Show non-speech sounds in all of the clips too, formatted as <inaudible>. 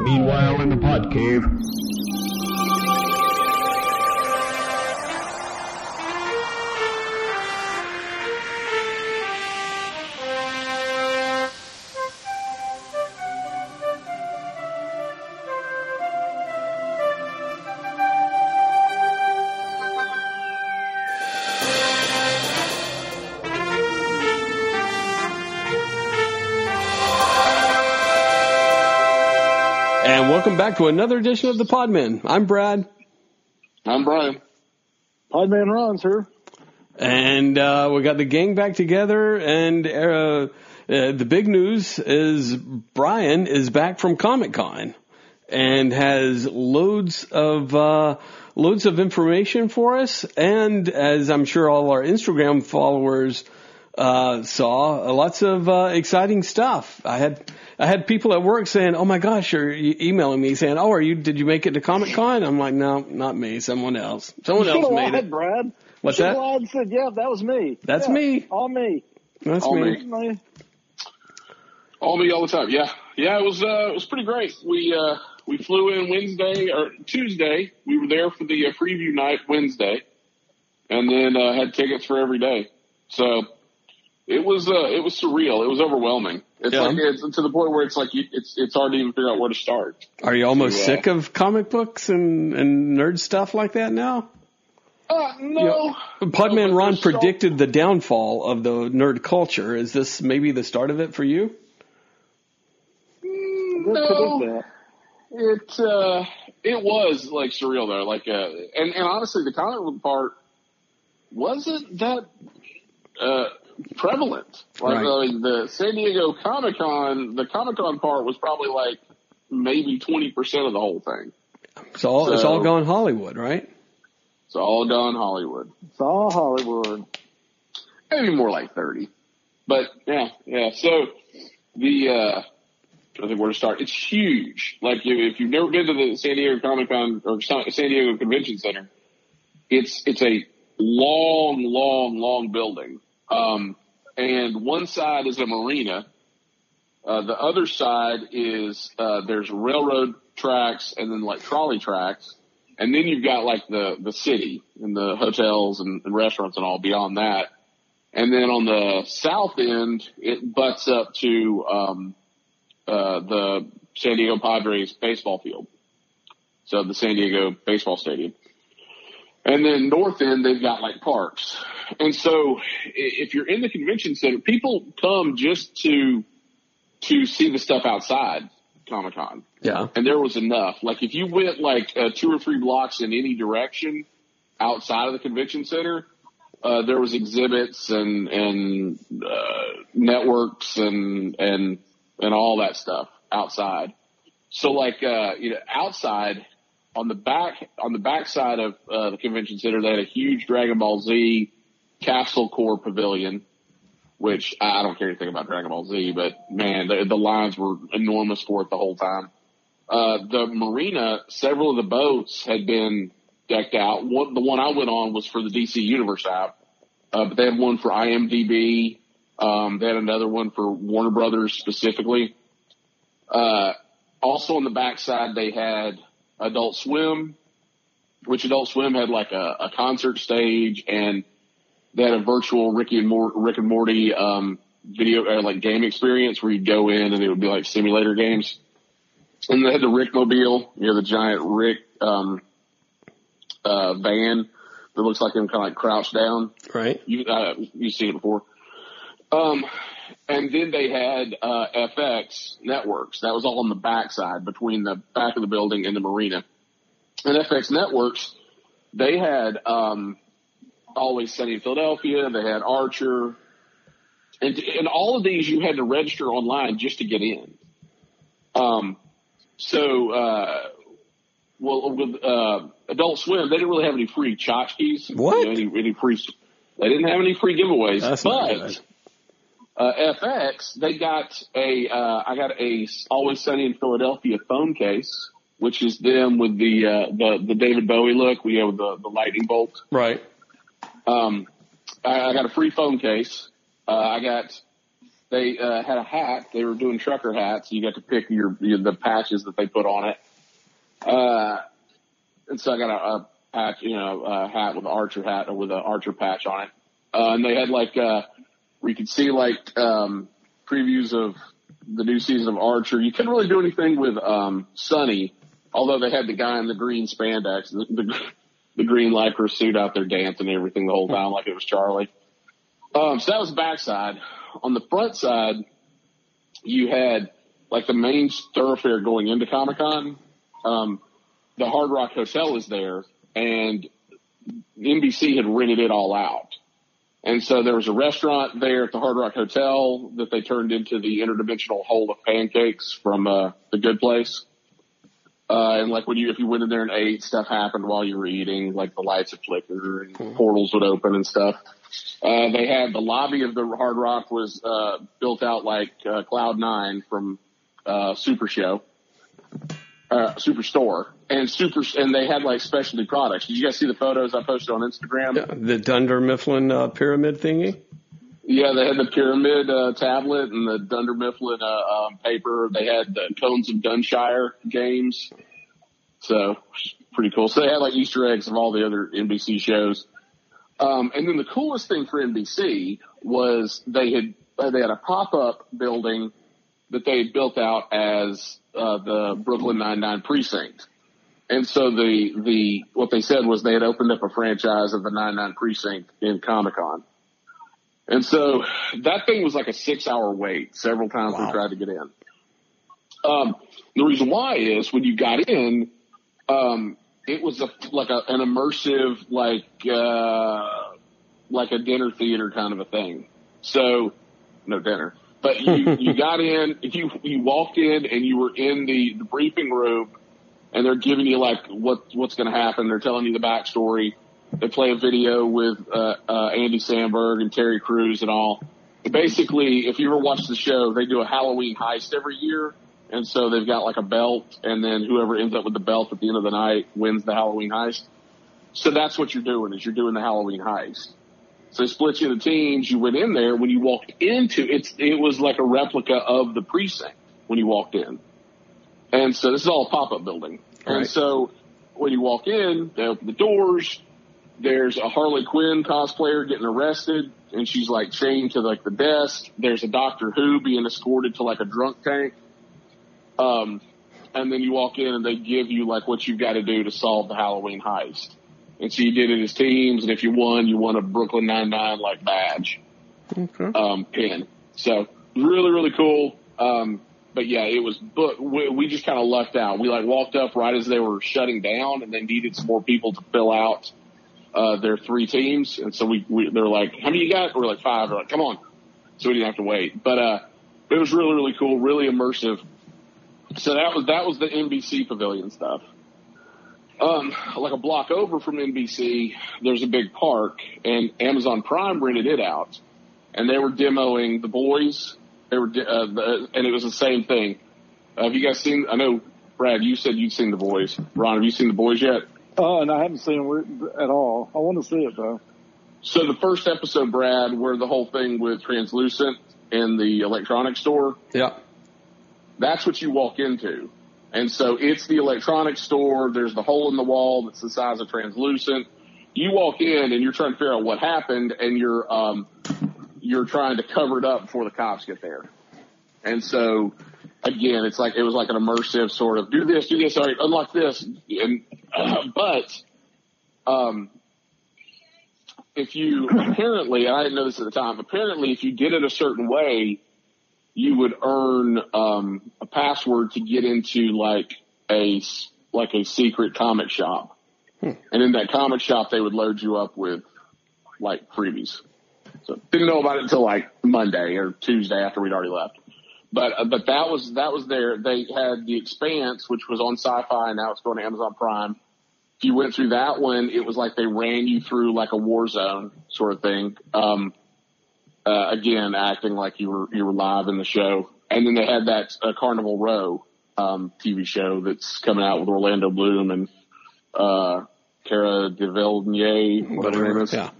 Meanwhile, in the pod cave. Welcome back to another edition of the Podmen. I'm Brad, I'm Brian. Podman Ron's here. and uh, we got the gang back together. And uh, uh, the big news is Brian is back from Comic Con and has loads of uh, loads of information for us. And as I'm sure all our Instagram followers uh, saw, uh, lots of uh, exciting stuff. I had I had people at work saying, "Oh my gosh," or e- emailing me saying, "Oh, are you? Did you make it to Comic Con?" I'm like, "No, not me. Someone else. Someone else made have it." <laughs> Brad. What's you that? lied and said, yeah, that was me. That's Yeah, me. All me. That's All me. me. Me. All me all the time. Yeah, yeah. It was uh, it was pretty great. We uh, we flew in Wednesday or Tuesday. We were there for the uh, preview night Wednesday, and then uh, had tickets for every day. So it was uh, it was surreal. It was overwhelming. It's Yeah. like it's to the point where it's like you, it's it's hard to even figure out where to start. Are you almost Yeah. sick of comic books and, and nerd stuff like that now? Uh, no. Podman No, Ron there's so- predicted the downfall of the nerd culture. Is this maybe the start of it for you? I No. It uh, it was like surreal though. Like, uh, and and honestly, the comic book part wasn't that uh, prevalent. Like, Right. like the San Diego Comic Con, the Comic Con part was probably like maybe twenty percent of the whole thing. It's all it's all gone Hollywood, right? It's all gone Hollywood. It's all Hollywood. Maybe more like thirty. But yeah, yeah. So the uh, I think where to start. It's huge. Like if if you've never been to the San Diego Comic Con or San San Diego Convention Center, it's it's a long, long, long building. Um, and one side is a marina. Uh, the other side is uh, there's railroad tracks and then like trolley tracks, and then you've got like the the city and the hotels and, and restaurants and all beyond that. And then on the south end, it butts up to um, uh, the San Diego Padres baseball field. So the San Diego baseball stadium. And then north end, they've got like parks. And so if you're in the convention center, people come just to, to see the stuff outside Comic Con. Yeah. And there was enough. Like if you went like uh, two or three blocks in any direction outside of the convention center, uh, there was exhibits and, and, uh, networks and, and, and all that stuff outside. So like, uh, you know, outside on the back, on the back side of, uh, the convention center, they had a huge Dragon Ball Z Capsule Corp pavilion, which I don't care anything about Dragon Ball Z, but man, the, the lines were enormous for it the whole time. Uh, the marina, several of the boats had been decked out. One, the one I went on was for the DC Universe app, uh, but they had one for IMDb. Um, they had another one for Warner Brothers specifically. Uh, also on the backside, they had Adult Swim, which Adult Swim had like a, a concert stage and they had a virtual Ricky and Mor- Rick and Morty, um, video, uh, like game experience where you'd go in and it would be like simulator games. And they had the Rick mobile, you know, the giant Rick, um, uh, van that looks like him kind of like crouched down. Right. You, uh, you've seen it before. Um, and then they had, uh, FX networks. That was all on the backside between the back of the building and the marina. And FX networks, they had, um, Always Sunny in Philadelphia. They had Archer. And, and all of these you had to register online just to get in. Um, so, uh, well, with, uh, Adult Swim, they didn't really have any free tchotchkes. What? You know, any, any free, they didn't have any free giveaways. That's but. Uh, FX, they got a, uh, I got a Always Sunny in Philadelphia phone case, which is them with the, uh, the, the David Bowie look, we have the, the lightning bolt. Right. Um, I, I got a free phone case. Uh, I got they uh, had a hat. They were doing trucker hats. You got to pick your, your the patches that they put on it. Uh, and so I got a, a patch, you know, a hat with an archer hat with an archer patch on it. Uh, and they had like, uh, you could see like, um, previews of the new season of Archer. You couldn't really do anything with, um, Sunny, although they had the guy in the green spandex, the, the, the green lycra suit out there dancing and everything the whole time like it was Charlie. Um, so that was the backside. On the front side, you had like the main thoroughfare going into Comic Con. Um, the Hard Rock Hotel was there and NBC had rented it all out. And so there was a restaurant there at the Hard Rock Hotel that they turned into the interdimensional hole of pancakes from, uh, the good place. Uh, and like when you, if you went in there and ate, stuff happened while you were eating, like the lights would flicker and mm-hmm. portals would open and stuff. Uh, they had the lobby of the Hard Rock was, uh, built out like, uh, Cloud Nine from, uh, Super Show, uh, Superstore and super, and they had like specialty products. Did you guys see the photos I posted on Instagram? Yeah, the Dunder Mifflin, uh, pyramid thingy? Yeah, they had the pyramid uh, tablet and the Dunder Mifflin uh, um, paper. They had the Cones of Dunshire games. So pretty cool. So they had like Easter eggs of all the other NBC shows. Um, and then the coolest thing for NBC was they had uh, they had a pop up building that they had built out as uh, the Brooklyn Nine Nine precinct. And so the the what they said was they had opened up a franchise of the Nine Nine precinct in Comic Con. And so that thing was like a six hour wait. Several times wow. we tried to get in. Um, the reason why is when you got in, um, it was a, like a, an immersive, like, uh, like a dinner theater kind of a thing. So no dinner, but you, you <laughs> got in, if you, you walked in and you were in the, the briefing room and they're giving you like what, what's going to happen. They're telling you the backstory they play a video with uh, uh, Andy Samberg and Terry Crews and all. Basically, if you ever watch the show, they do a Halloween heist every year. And so they've got like a belt and then whoever ends up with the belt at the end of the night wins the Halloween heist. So that's what you're doing is you're doing the Halloween heist. So they split you into teams. You went in there. When you walked into it, it was like a replica of the precinct when you walked in. And so this is all a pop-up building. Right. And so when you walk in, they open the doors there's a Harley Quinn cosplayer getting arrested and she's like chained to like the desk. There's a Doctor Who being escorted to like a drunk tank. Um, and then you walk in and they give you like what you've got to do to solve the Halloween heist. And so you did it as teams, and if you won, you won a Brooklyn Nine Nine like badge, okay. um, pin. So really, really cool. Um, but yeah, it was, but we, we just kind of lucked out. We like walked up right as they were shutting down, and they needed some more people to fill out uh, their three teams. And so we, we, they're like, how many you got? We're like five. We're like, come on. So we didn't have to wait, but, uh, it was really, really cool, really immersive. So that was, that was the NBC pavilion stuff. Um, like a block over from NBC, there's a big park and Amazon Prime rented it out and they were demoing the boys. They were, uh, the, and it was the same thing. Uh, have you guys seen, I know Brad, you said you'd seen the boys. Ron, have you seen the boys yet? Oh, and I haven't seen it at all. I want to see it though. So the first episode, Brad, where the whole thing with translucent in the electronics store. Yeah. That's what you walk into. And so it's the electronics store. There's the hole in the wall that's the size of translucent. You walk in and you're trying to figure out what happened and you're, um, you're trying to cover it up before the cops get there. And so again, it's like, it was like an immersive sort of do this, do this, all right, unlock this. And, uh, <clears throat> but, um, if you apparently, I didn't know this at the time, apparently if you did it a certain way, you would earn, um, a password to get into like a, like a secret comic shop. Hmm. And in that comic shop, they would load you up with like freebies. So didn't know about it until like Monday or Tuesday after we'd already left. But uh, but that was that was there. They had the Expanse, which was on Sci-Fi, and now it's going to Amazon Prime. If you went through that one, it was like they ran you through like a war zone sort of thing. Um, uh, again, acting like you were you were live in the show. And then they had that uh, Carnival Row um, TV show that's coming out with Orlando Bloom and uh, Cara Delevingne, whatever her name is. Yeah.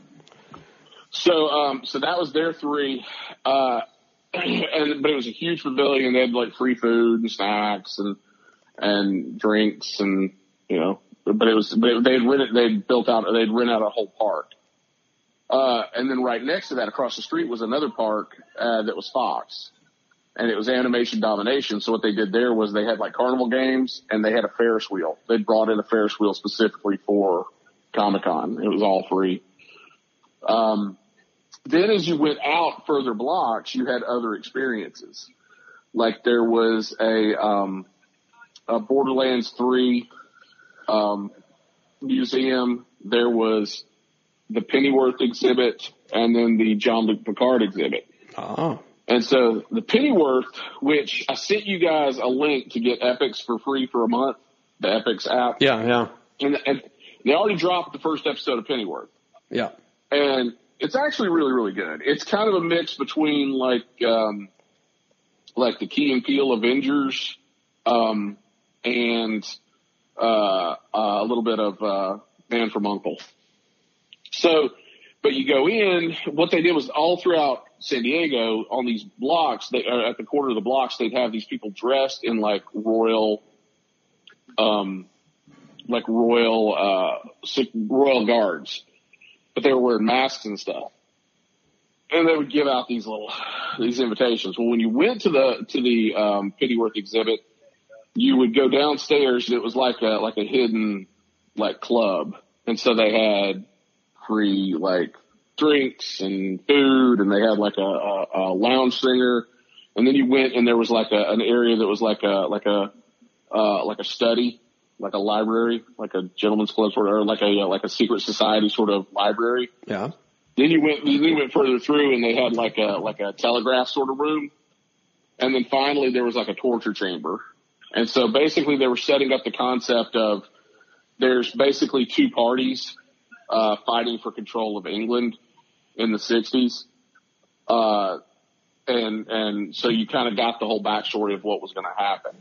So um, so that was their three. Uh, <clears throat> and but it was a huge pavilion. They had like free food and snacks and and drinks and you know, but it was but they'd rented they'd built out they'd rent out a whole park. Uh, and then right next to that, across the street, was another park uh, that was Fox, and it was Animation Domination. So what they did there was they had like carnival games and they had a Ferris wheel. They brought in a Ferris wheel specifically for Comic Con. It was all free. Um, then as you went out further blocks, you had other experiences. Like there was a, um, a Borderlands 3, um, museum. There was the Pennyworth exhibit and then the Jean-Luc Picard exhibit. Oh. And so the Pennyworth, which I sent you guys a link to get Epix for free for a month, the Epix app. Yeah, yeah, And, and they already dropped the first episode of Pennyworth. yeah. And it's actually really, really good. It's kind of a mix between like, um, like the Key and Peele Avengers, um, and, uh, uh, a little bit of, uh, Man from Uncle. So, but you go in, what they did was all throughout San Diego on these blocks, they, at the corner of the blocks, they'd have these people dressed in like royal, um, like royal, uh, royal guards, but they were wearing masks and stuff. And they would give out these little, these invitations. Well, when you went to the, to the, um, Pennyworth exhibit, you would go downstairs and it was like a, like a hidden, like club. And so they had free, like, drinks and food and they had like a, a, a lounge singer. And then you went and there was like a, an area that was like a, like a, uh, like a study, like a library, like a gentleman's club sort of, or like a, like a secret society sort of library. Yeah. Then you went, then you went further through and they had like a, like a telegraph sort of room. And then finally there was like a torture chamber. And so basically they were setting up the concept of there's basically two parties, uh, fighting for control of England in the sixties. Uh, and, and so you kind of got the whole backstory of what was going to happen,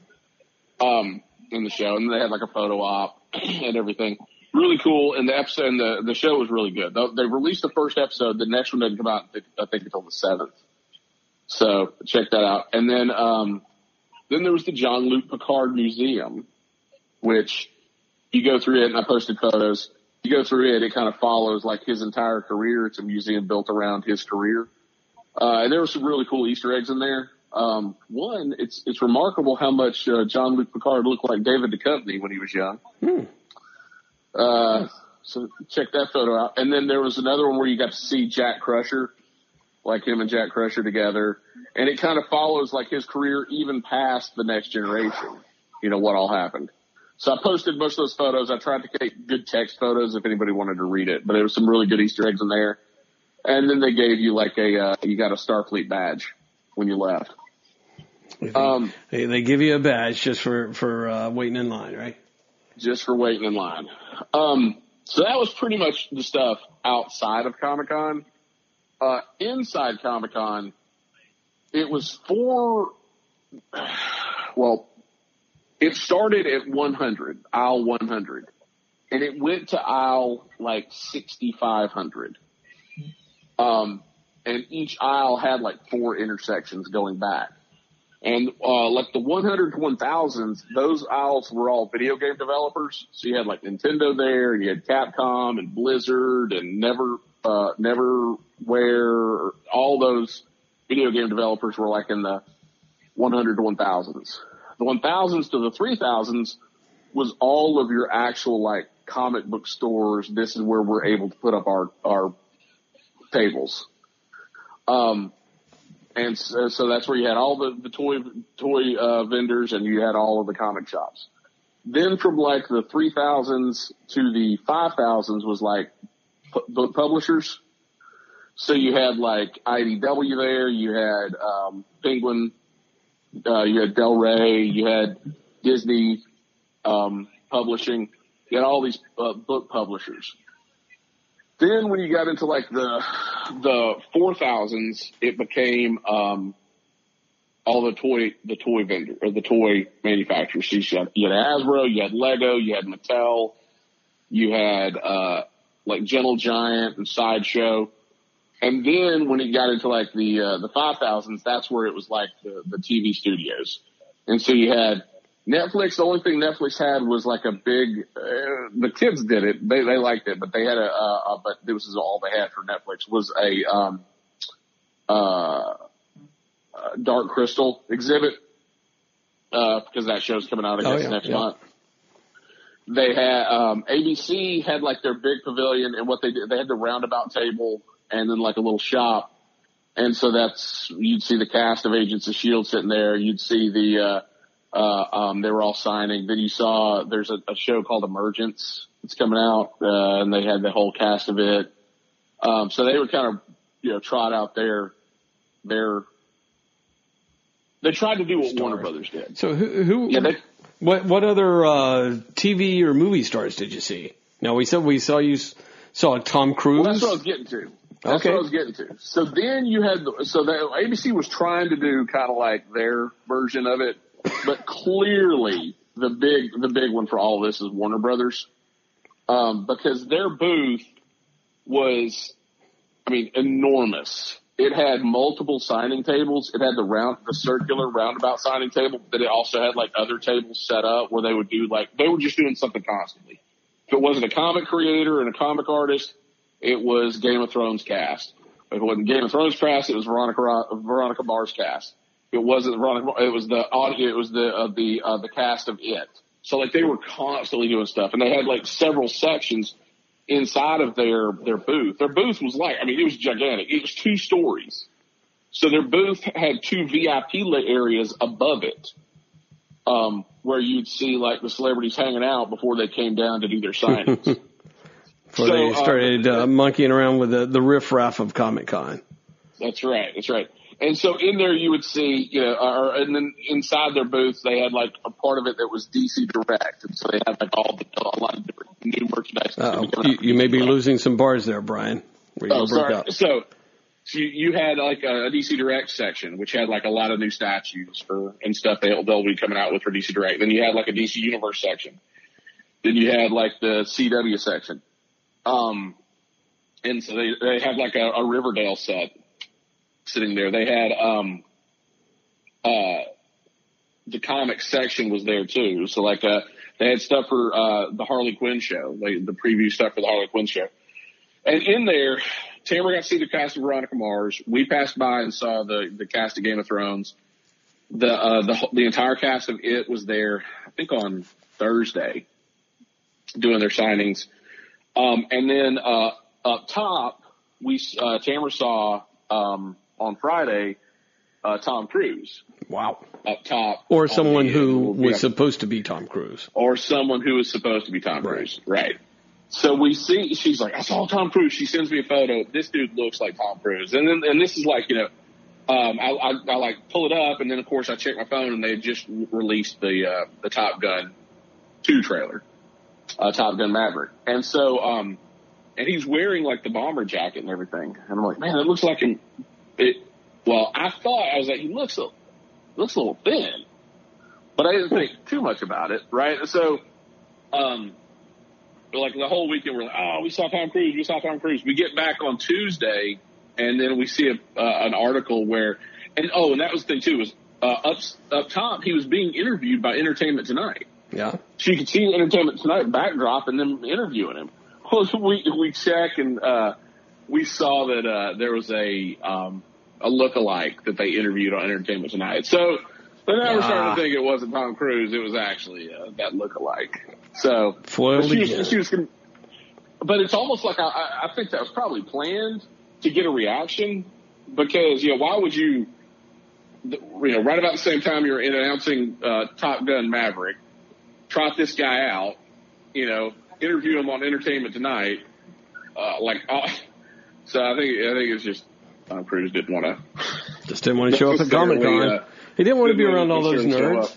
um, in the show. And they had like a photo op <clears throat> and everything. Really cool. And the episode and the, the show was really good. They they released the first episode. The next one didn't come out, I think, until the seventh. So check that out. And then, um, then there was the Jean-Luc Picard Museum, which you go through it and I posted photos. You go through it, it kind of follows like his entire career. It's a museum built around his career. Uh, and there were some really cool Easter eggs in there. Um, one, it's, it's remarkable how much, uh, Jean-Luc Picard looked like David Duchovny when he was young. Uh, so check that photo out. And then there was another one where you got to see Jack Crusher, like him and Jack Crusher together. And it kind of follows like his career even past the next generation. You know, what all happened. So I posted most of those photos. I tried to take good text photos if anybody wanted to read it, but there was some really good Easter eggs in there. And then they gave you like a, uh, you got a Starfleet badge when you left. Um, They, they give you a badge just for, for, uh, waiting in line, right? just for waiting in line. Um, so that was pretty much the stuff outside of Comic Con. Uh, inside Comic Con, it was for, <sighs> well, it started at 100, aisle 100, and it went to aisle like 6,500. Um, and each aisle had like four intersections going back. And, uh, like the 100 to 1000s, those aisles were all video game developers. So you had like Nintendo there and you had Capcom and Blizzard and Never, uh, Neverware, all those video game developers were like in the 100 to 1000s. The 1000s to the 3000s was all of your actual like comic book stores. This is where we're able to put up our, our tables. Um, and so, so that's where you had all the, the toy, toy, uh, vendors and you had all of the comic shops. Then from like the 3000s to the 5000s was like book publishers. So you had like IDW there, you had, um, Penguin, uh, you had Del Rey, you had Disney, um, publishing, you had all these, uh, book publishers. Then when you got into like the the four thousands, it became um all the toy the toy vendor or the toy manufacturers. So you had, you had Hasbro, you had Lego, you had Mattel, you had uh like Gentle Giant and Sideshow. And then when it got into like the uh, the five thousands, that's where it was like the, the TV studios. And so you had Netflix. The only thing Netflix had was like a big. Uh, the kids did it; they they liked it, but they had a. Uh, but this is all they had for Netflix was a um, uh, uh, Dark Crystal exhibit uh, because that show's coming out I Oh, yeah, next yeah. month. They had um, ABC had like their big pavilion, and what they did, they had the roundabout table and then like a little shop. And so that's, you'd see the cast of Agents of S.H.I.E.L.D. sitting there. You'd see the, uh, uh, um, they were all signing. Then you saw there's a, a show called Emergence that's coming out, uh, and they had the whole cast of it. Um, so they would kind of, you know, trot out their, their, they tried to do what Warner Brothers did. So who, who Yeah, they, what what other uh, TV or movie stars did you see? Now we said we saw you saw Tom Cruise. Well, that's what I was getting to. That's Okay. what I was getting to. So then you had, the, so the ABC was trying to do kind of like their version of it, but clearly the big, the big one for all of this is Warner Brothers. Um, because their booth was, I mean, enormous. It had multiple signing tables. It had the round, the circular roundabout signing table, but it also had like other tables set up where they would do like, they were just doing something constantly. If it wasn't a comic creator and a comic artist, it was Game of Thrones cast. If it wasn't Game of Thrones cast, it was Veronica Ro- Veronica Mars cast. It wasn't Veronica. It was the audio. It was the uh, the uh, the cast of it. So like they were constantly doing stuff, and they had like several sections inside of their their booth. Their booth was like, I mean, it was gigantic. It was two stories. So their booth had two VIP areas above it, um, where you'd see like the celebrities hanging out before they came down to do their signings. <laughs> before so, they uh, started uh, monkeying around with the the riffraff of Comic Con. That's right. That's right. And so in there you would see, you know, or, and then inside their booths they had like a part of it that was DC Direct, and so they had like all the a lot of different new merchandise. that's Uh, gonna be coming you, you may be losing some bars there, Brian. Oh, sorry. So, so you, you had like a, a DC Direct section, which had like a lot of new statues for and stuff they'll they'll be coming out with for DC Direct. Then you had like a DC Universe section. Then you had like the CW section. Um, and so they they had like a, a Riverdale set sitting there. They had um, uh, the comic section was there too. So like uh, they had stuff for uh the Harley Quinn show, like the preview stuff for the Harley Quinn show. And in there, Tamara got to see the cast of Veronica Mars. We passed by and saw the the cast of Game of Thrones. The uh, the the entire cast of it was there. I think on Thursday, doing their signings. Um, and then uh, up top, we uh, Tamara saw um, on Friday uh, Tom Cruise Wow. up top, Or someone who was supposed to be Tom Cruise. or someone who was supposed to be Tom Right. Cruise, right? So we see, she's like, I saw Tom Cruise. She sends me a photo. This dude looks like Tom Cruise. And then, and this is like, you know, um, I, I, I like pull it up and then of course I check my phone and they just released the, uh, the Top Gun 2 trailer, uh, Top Gun Maverick. And so, um, and he's wearing like the bomber jacket and everything. And I'm like, man, it looks like him. It, well, I thought, I was like, he looks a, looks a little thin, but I didn't think too much about it, right? So, um, like the whole weekend, we're like, oh, we saw Tom Cruise, we saw Tom Cruise. We get back on Tuesday, and then we see a, uh, an article where, and oh, and that was the thing too was uh, up up top, he was being interviewed by Entertainment Tonight. Yeah. So you could see Entertainment Tonight backdrop and them interviewing him. Well, we we check and uh, we saw that uh, there was a um, a lookalike that they interviewed on Entertainment Tonight. So then I was starting to think it wasn't Tom Cruise; it was actually uh, that lookalike. So Foiled but she was, she was, but it's almost like I, I I think that was probably planned to get a reaction because you know why would you you know right about the same time you're announcing uh, Top Gun Maverick trot this guy out you know interview him on Entertainment Tonight uh, like uh, <laughs> so I think I think it's just Tom Cruise didn't want to Just didn't want <laughs> to show up at Comic Con. uh, he didn't want to be around all those nerds.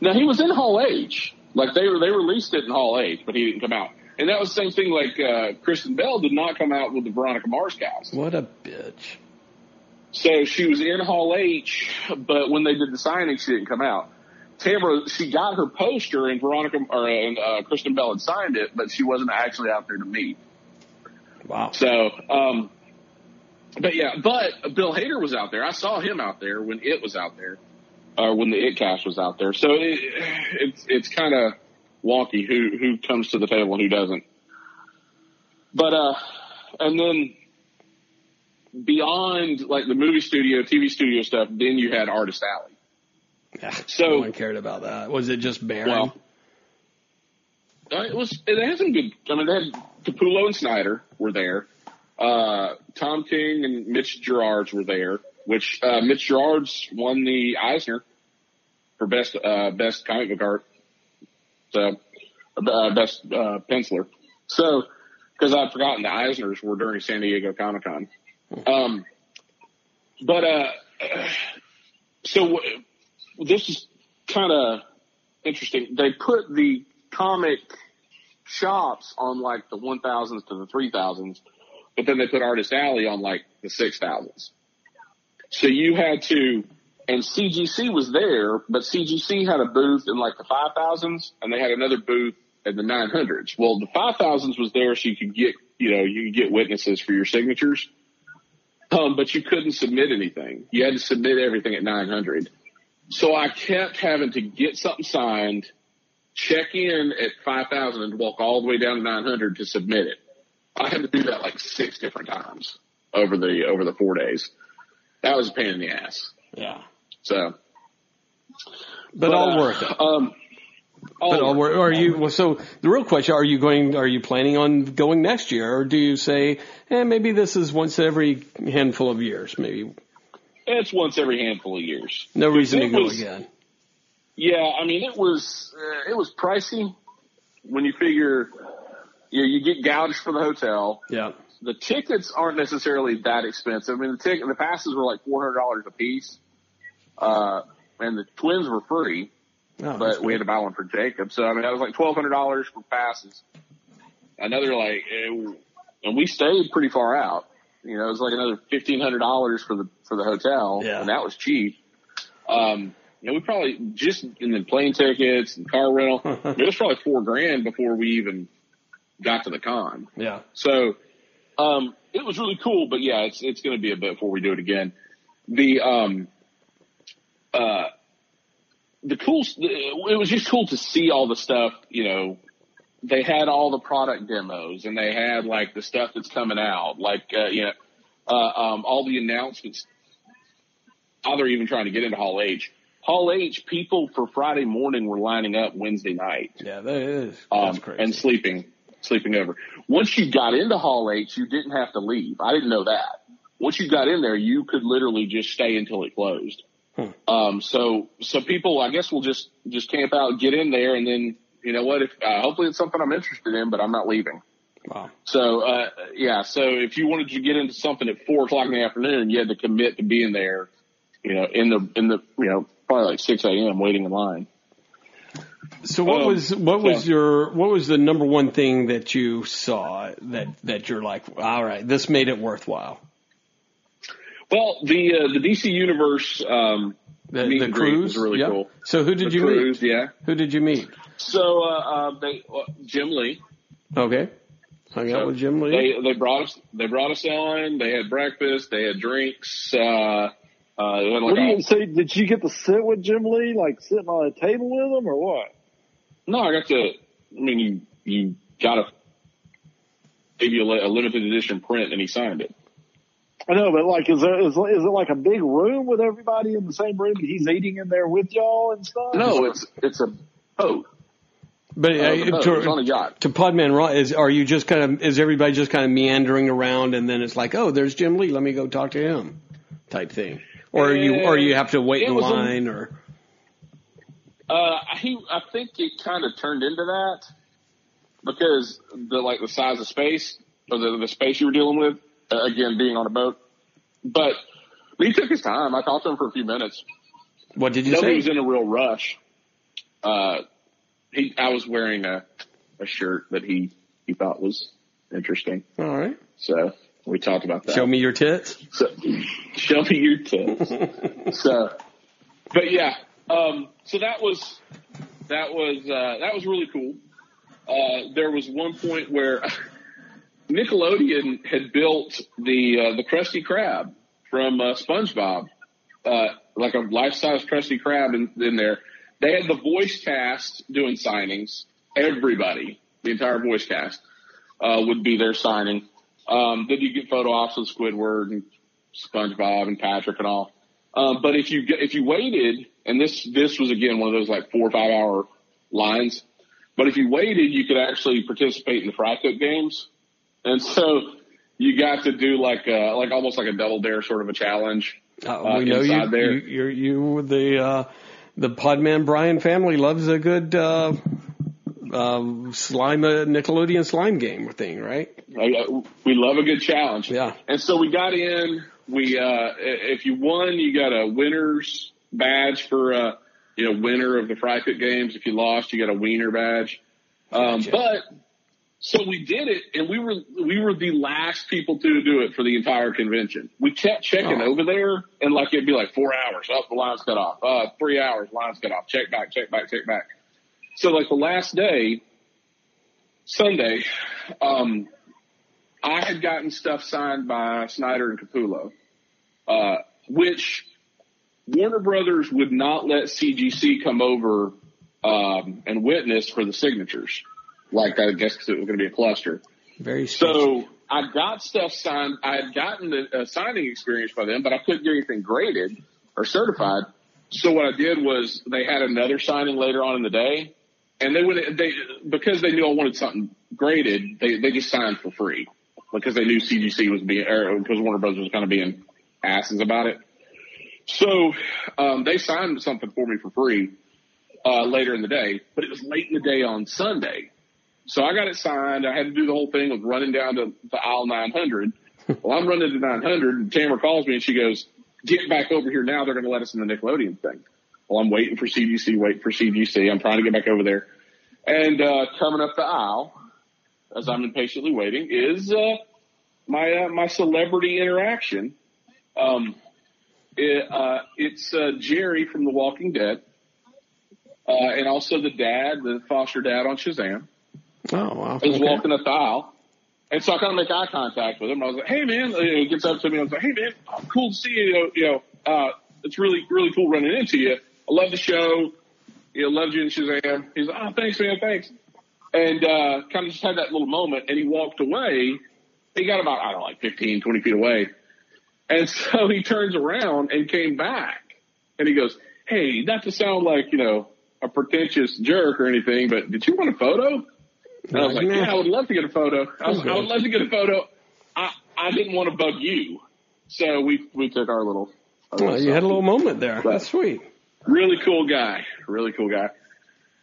Now he was in Hall H. Like they were, they released it in Hall H, but he didn't come out. And that was the same thing. Like uh, Kristen Bell did not come out with the Veronica Mars cast, What a bitch. so she was in Hall H. But when they did the signing, she didn't come out. Tamara, she got her poster, and Veronica or and uh, Kristen Bell had signed it, but she wasn't actually out there to meet. Wow. So, um, but yeah, but Bill Hader was out there. I saw him out there when it was out there, or when the it cast was out there. So it, it's it's kind of wonky who who comes to the table and who doesn't. But uh, and then beyond like the movie studio, TV studio stuff, then you had Artist Alley. Yeah, So- no one cared about that. Was it just barren? Well, uh, it was. It had some good. I mean, they had Capullo and Snyder were there. Uh, Tom King and Mitch Gerads were there, which uh, Mitch Gerads won the Eisner for best uh, best comic book art. So uh, best uh, penciler. So because I'd forgotten the Eisners were during San Diego Comic Con. Um, but uh, so this is kind of interesting. They put the comic shops on like the 1000s to the 3000s, but then they put Artist Alley on like the 6000s. So you had to, and CGC was there, but CGC had a booth in like the 5000s and they had another booth in the 900s. Well, the 5000s was there so you could get, you know, you could get witnesses for your signatures. Um, but you couldn't submit anything. You had to submit everything at 900. So I kept having to get something signed, check in at 5,000 and walk all the way down to 900 to submit it. I had to do that like six different times over the, over the four days. That was a pain in the ass. yeah, So, but, all uh, worth it. Um, all But all worth are you? Well, so the real question: Are you going? Are you planning on going next year, or do you say, eh, maybe this is once every handful of years? Maybe It's once every handful of years. no reason to go was- again. Yeah, I mean it was uh, it was pricey when you figure you know, you get gouged for the hotel. Yeah, The tickets aren't necessarily that expensive. I mean the ticket the passes were like four hundred dollars a piece, uh, and the twins were free, oh, but we had to buy one for Jacob. So I mean that was like twelve hundred dollars for passes. Another like, eh, and we stayed pretty far out. You know, it was like another fifteen hundred dollars for the for the hotel, Yeah. and that was cheap. Um, you know, we probably just in the plane tickets and car rental, <laughs> it was probably four grand before we even got to the con. yeah. So, um, it was really cool, but yeah, it's, it's going to be a bit before we do it again. The, um, uh, the cool, it was just cool to see all the stuff, you know, they had all the product demos and they had like the stuff that's coming out, like, uh, you know, uh, um, all the announcements. Now they're even trying to get into Hall H. Hall H, people for Friday morning were lining up Wednesday night Yeah, that is that's um, crazy. and sleeping, sleeping over. Once you got into Hall H, you didn't have to leave. I didn't know that. Once you got in there, you could literally just stay until it closed. Hmm. Um, so, so people, I guess, will just just camp out, get in there, and then you know what? If uh, hopefully it's something I'm interested in, but I'm not leaving. wow. So, uh, yeah. So if you wanted to get into something at four o'clock in the afternoon, you had to commit to being there. You know, in the in the you know probably like six a.m. waiting in line. So what Um, was what was yeah. your what was the number one thing that you saw that that you're like, all right, this made it worthwhile? Well, the uh, the DC Universe um, The, the cruise was really yeah. cool. So who did the you cruise, meet? yeah. Who did you meet? So uh, uh, they uh, Jim Lee. Okay, hung out with Jim Lee. They they brought us they brought us on. They had breakfast. They had drinks. Uh, uh, like What do a- you say? Did you get to sit with Jim Lee, like sitting on a table with him, or what? no, I got to. I mean, you you got to gave you a, a limited edition print, and he signed it. I know, but like, is there is, is it like a big room with everybody in the same room? He's eating in there with y'all and stuff. No, it's it's a boat. But Uh. It's on a to, yacht. to Podman Raw, is are you just kind of is everybody just kind of meandering around and then it's like, oh, there's Jim Lee, let me go talk to him, type thing, or you or you have to wait in was a- line or Uh, he, I think it kind of turned into that because the like the size of space or the the space you were dealing with. Uh, again, being on a boat, but he took his time. I talked to him for a few minutes. what did you Nobody say? was in a real rush. Uh, he, I was wearing a a shirt that he he thought was interesting, All right, so we talked about that. show me your tits. So, <laughs> show me your tits. <laughs> so, but yeah, um, so that was that was uh, that was really cool. Uh, there was one point where <laughs> Nickelodeon had built the uh, the Krusty Krab from uh, SpongeBob, uh, like a life size Krusty Krab in, in there. They had the voice cast doing signings. Everybody, the entire voice cast, uh, would be there signing. Um, then you get photo ops with Squidward and SpongeBob and Patrick and all. Um, but if you if you waited, and this this was again one of those like four or five hour lines, but if you waited, you could actually participate in the fry cook games, and so you got to do like a, like almost like a double dare sort of a challenge. Uh, uh, we know you, inside there. you, you're, you, the, uh, the Podman Brian family loves a good, uh, um, slime, uh, Nickelodeon slime game thing, right? Uh, we love a good challenge. Yeah. And so we got in. We uh, if you won, you got a winner's badge for uh, you know winner of the fry cook games. If you lost, you got a wiener badge. Um, Gotcha. but so we did it, and we were we were the last people to do it for the entire convention. We kept checking Oh. over there, and like it'd be like four hours. Up, the line's cut off. Uh, three hours, line's cut off. Check back, check back, check back. So like the last day, Sunday, um, I had gotten stuff signed by Snyder and Capullo, uh, which Warner Brothers would not let CGC come over um, and witness for the signatures. Like I guess cause it was going to be a cluster. Very strange. So I got stuff signed. I had gotten the uh, signing experience by them, but I couldn't get anything graded or certified. So what I did was they had another signing later on in the day, and they would they because they knew I wanted something graded. They they just signed for free because they knew CGC was being or because Warner Brothers was kind of being asses about it. So um, they signed something for me for free uh, later in the day, but it was late in the day on Sunday. So I got it signed. I had to do the whole thing of running down to the aisle 900. well, I'm running to 900 and Tamara calls me and she goes, get back over here now. They're going to let us in the Nickelodeon thing. Well, I'm waiting for CGC, waiting for CGC. I'm trying to get back over there. And, uh, coming up the aisle as I'm impatiently waiting is, uh, my, uh, my celebrity interaction. Um, it, uh, it's, uh, Jerry from The Walking Dead. Uh, and also the dad, the foster dad on Shazam oh, wow. He was Okay. walking up the aisle. And so I kind of make eye contact with him. I was like, "Hey, man!" He gets up to me. I was like, "Hey, man! Oh, cool to see you. You know, uh, it's really, really cool running into you. I love the show. You know, loved you in Shazam." He's like, "Oh, thanks, man. Thanks." And uh, kind of just had that little moment. And he walked away. He got about I don't know, like 15, 20 feet away. And <laughs> so he turns around and came back. And he goes, "Hey, not to sound like you know a pretentious jerk or anything, but did you want a photo?" And I was like, Nah. yeah, I would love to get a photo. I, was, I would love to get a photo. I, I didn't want to bug you. So we, we took our little, our Well, little you had a little moment there. That's sweet. really cool guy, really cool guy.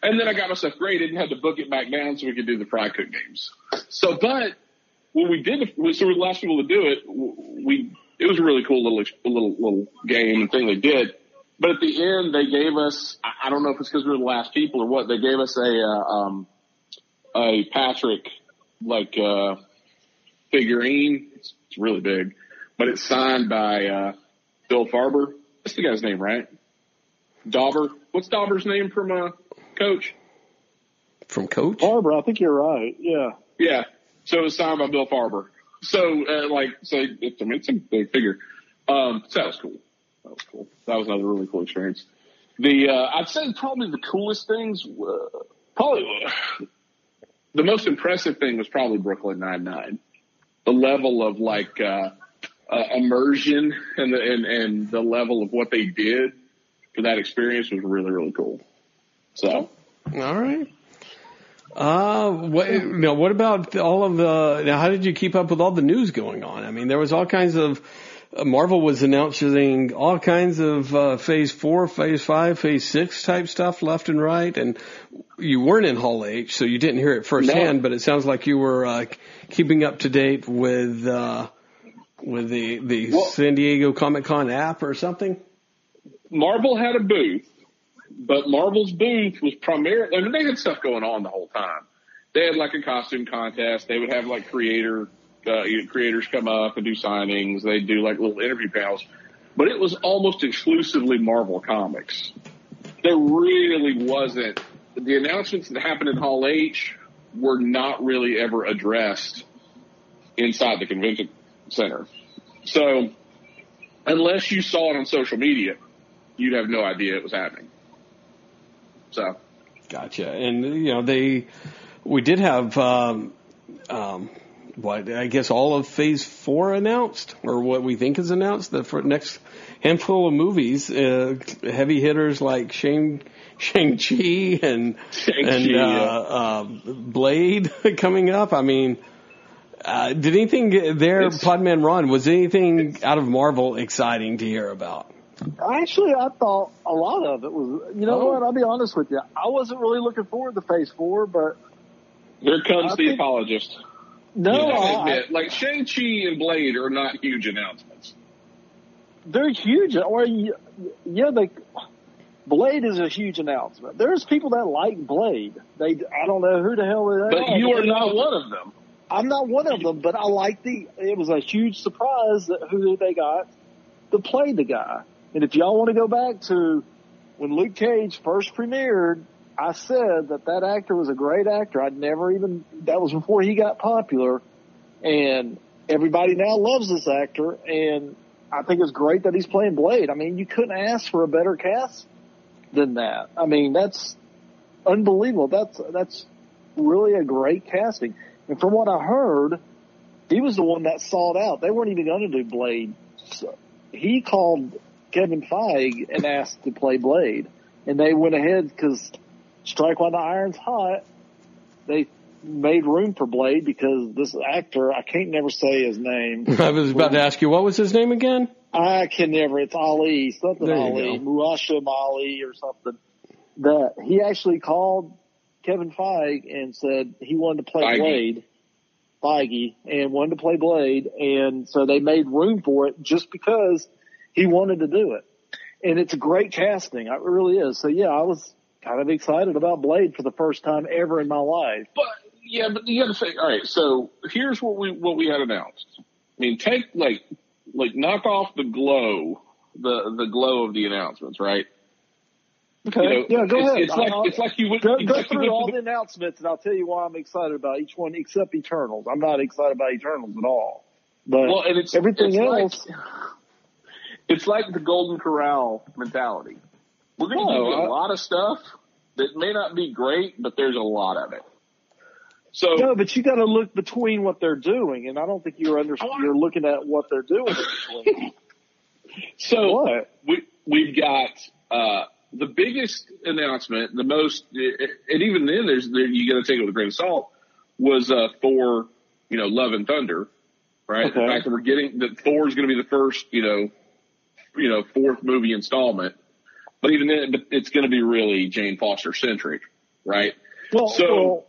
And then I got myself graded and had to book it back down so we could do the fry cook games. So, but when we did, the, so we were the last people to do it. We, it was a really cool little, little, little game and thing they did. But at the end, they gave us, I I don't know if it's because we were the last people or what, they gave us a, uh, um, a Patrick, like, uh, figurine. It's, it's really big, but it's signed by, uh, Bill Farber. That's the guy's name, right? Dauber. What's Dauber's name from, uh, coach? From Coach? Barbara, I think you're right. Yeah. Yeah. So it was signed by Bill Farber. So, uh, like, so it's, I mean, it's a big figure. Um, so that was cool. That was cool. That was another really cool experience. The, uh, I'd say probably the coolest things, uh, probably uh, the most impressive thing was probably Brooklyn Nine-Nine. The level of like, uh, uh, immersion and the, and, and the level of what they did for that experience was really, really cool. So, All right. Uh, what, now what about all of the, now how did you keep up with all the news going on? I mean, there was all kinds of, Marvel was announcing all kinds of, uh, phase four, phase five, phase six type stuff left and right. And you weren't in Hall H, so you didn't hear it firsthand, No. but it sounds like you were, uh, keeping up to date with, uh, with the, the Well- San Diego Comic Con app or something? Marvel had a booth, but Marvel's booth was primarily, I mean, they had stuff going on the whole time. They had like a costume contest. They would have like creator, uh, you know, creators come up and do signings. They'd do like little interview panels, but it was almost exclusively Marvel comics. There really wasn't, the announcements that happened in Hall H were not really ever addressed inside the convention center. So unless you saw it on social media, you'd have no idea it was happening. So Gotcha. And you know they, we did have, um, um, what I guess all of Phase Four announced, or what we think is announced. The for next handful of movies, uh, heavy hitters like Shang Shang Chi and Shang-Chi, and uh, yeah. uh, Blade <laughs> coming up. I mean. Uh, did anything there, It's- Podman Ron? Was anything out of Marvel exciting to hear about? Actually, I thought a lot of it was. You know Oh. what? I'll be honest with you. I wasn't really looking forward to Phase Four, but here comes I the think- apologist. No, I gotta I, admit, like Shang-Chi and Blade are not huge announcements. they're huge. Or yeah, they. Blade is a huge announcement. There's people that like Blade. They, I don't know who the hell they are. But you are not one of them. I'm not one of them, but I like the. It was a huge surprise that who they got to play the guy. And if y'all want to go back to when Luke Cage first premiered, I said that that actor was a great actor. I'd never even. That was before he got popular, and everybody now loves this actor. And I think it's great that he's playing Blade. I mean, you couldn't ask for a better cast than that. I mean, that's unbelievable. That's that's really a great casting. And from what I heard, he was the one that sought out. They weren't even going to do Blade. So he called Kevin Feige and asked to play Blade, and they went ahead because strike while the iron's hot. They made room for Blade because this actor I can't never say his name. <laughs> I was about to ask you, what was his name again? I can never. It's Ali, something There Ali, go. Muasham Ali or something. That he actually called Kevin Feige and said he wanted to play Feige. Blade, Feige, and wanted to play Blade, and so they made room for it just because he wanted to do it. And it's a great casting. It really is. So yeah, I was kind of excited about Blade for the first time ever in my life. But yeah, but you got to say, all right. So here's what we what we had announced. I mean, take like like knock off the glow, the the glow of the announcements, right? Okay. You know, yeah, go it's, ahead. It's like I'll- it's like you would Go, go like through went all to the announcements, and I'll tell you why I'm excited about each one, except Eternals. I'm not excited about Eternals at all. But Well, and it's everything it's else, Like, <sighs> it's like the Golden Corral mentality. We're going to No, give you a lot of stuff that may not be great, but there's a lot of it. So no, but you got to look between what they're doing, and I don't think you're under, you're looking at what they're doing. <laughs> so what? we we've got uh, the biggest announcement, the most, and even then, there's there, you got to take it with a grain of salt. Was uh, Thor, you know, Love and Thunder, right? The fact that we're getting that Thor is going to be the first, you know, you know, fourth movie installment, but even then, but it's going to be really Jane Foster centric, right? Well, So- well,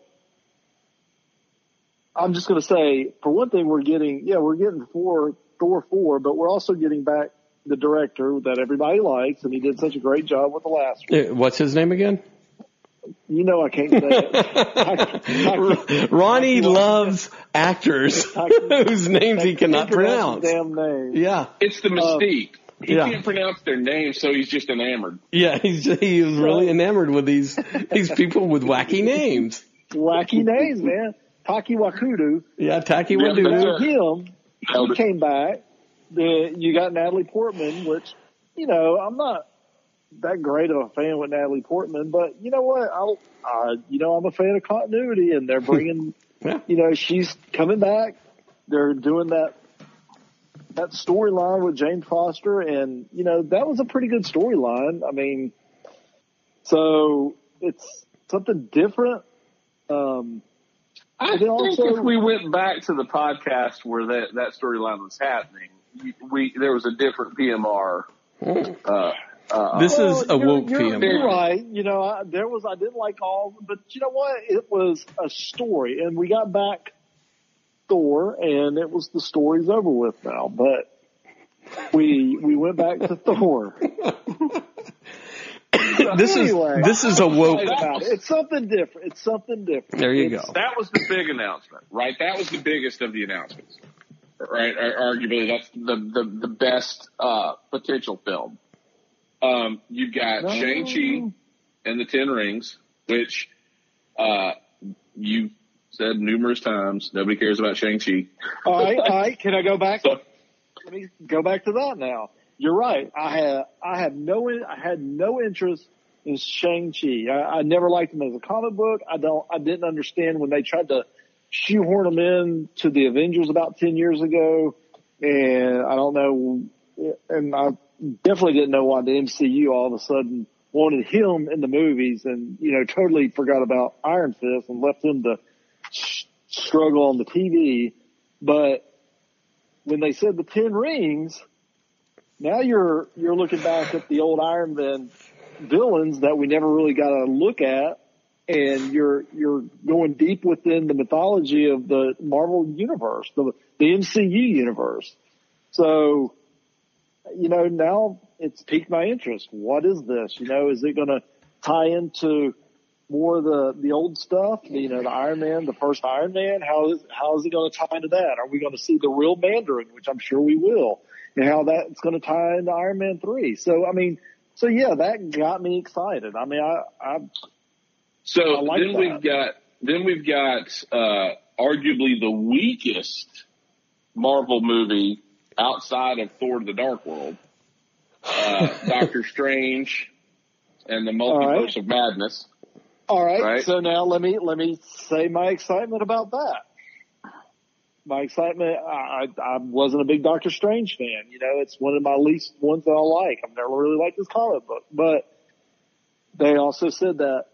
I'm just going to say, for one thing, we're getting, yeah, we're getting Thor, Thor 4, but we're also getting back the director that everybody likes, and he did such a great job with the last one. Uh, What's his name again? You know I can't say it. <laughs> Ronnie loves actors <laughs> whose names he cannot pronounce. Damn name. Yeah, It's the mystique. He yeah. can't pronounce their name, so he's just enamored. yeah, <laughs> he's he was really enamored with these these people with wacky names. Wacky names, man. Taki Wakudu. Yeah, Taki Yeah, Wadu. him. He came back. Then you got Natalie Portman, which, you know, I'm not that great of a fan with Natalie Portman, but you know what? I'll, uh, you know, I'm a fan of continuity and they're <laughs> bringing, Yeah. you know, she's coming back. They're doing that, that storyline with Jane Foster and, you know, that was a pretty good storyline. I mean, so it's something different. Um, I think also- if we went back to the podcast where that, that storyline was happening, we there was a different PMR. Uh, uh, This Well, is a you're- woke you're, PM. You're right. You know, I, there was I didn't like all, but you know what? It was a story, and we got back Thor, and it was the story's over with now. But we we went back to Thor. <laughs> this Anyway. is this is a woke. About it. It's something different. It's something different. There you It's- go. that was the big announcement, right? That was the biggest of the announcements, right? Arguably, that's the the, the best uh, potential film. Um, you've got No. Shang Chi and the Ten Rings, which uh, you said numerous times, nobody cares about Shang Chi. All right, all right. Can I go back? Let me go back to that now. You're right. I had I had no I had no interest in Shang Chi. I, I never liked him as a comic book. I don't. I didn't understand when they tried to shoehorn him in to the Avengers about ten years ago, and I don't know. And I definitely didn't know why the MCU all of a sudden wanted him in the movies, and you know, totally forgot about Iron Fist and left him to struggle on the TV. But when they said the Ten Rings, now you're you're looking back at the old Iron Man villains that we never really got to look at, and you're you're going deep within the mythology of the Marvel universe, the the MCU universe. So, you know, now it's piqued my interest. What is this? You know, is it going to tie into more of the the old stuff? You know, the Iron Man, the first Iron Man. How is how is it going to tie into that? Are we going to see the real Mandarin, which I'm sure we will, and how that's going to tie into Iron Man three? So, I mean, so yeah, that got me excited. I mean, I, I so I like then that. we've got then we've got uh, arguably the weakest Marvel movie outside of Thor: The Dark World, uh, <laughs> Doctor Strange, and the Multiverse right. of Madness. All right. Right. So now let me let me say my excitement about that. My excitement. I I wasn't a big Doctor Strange fan. You know, it's one of my least ones that I like. I've never really liked this comic book, but they also said that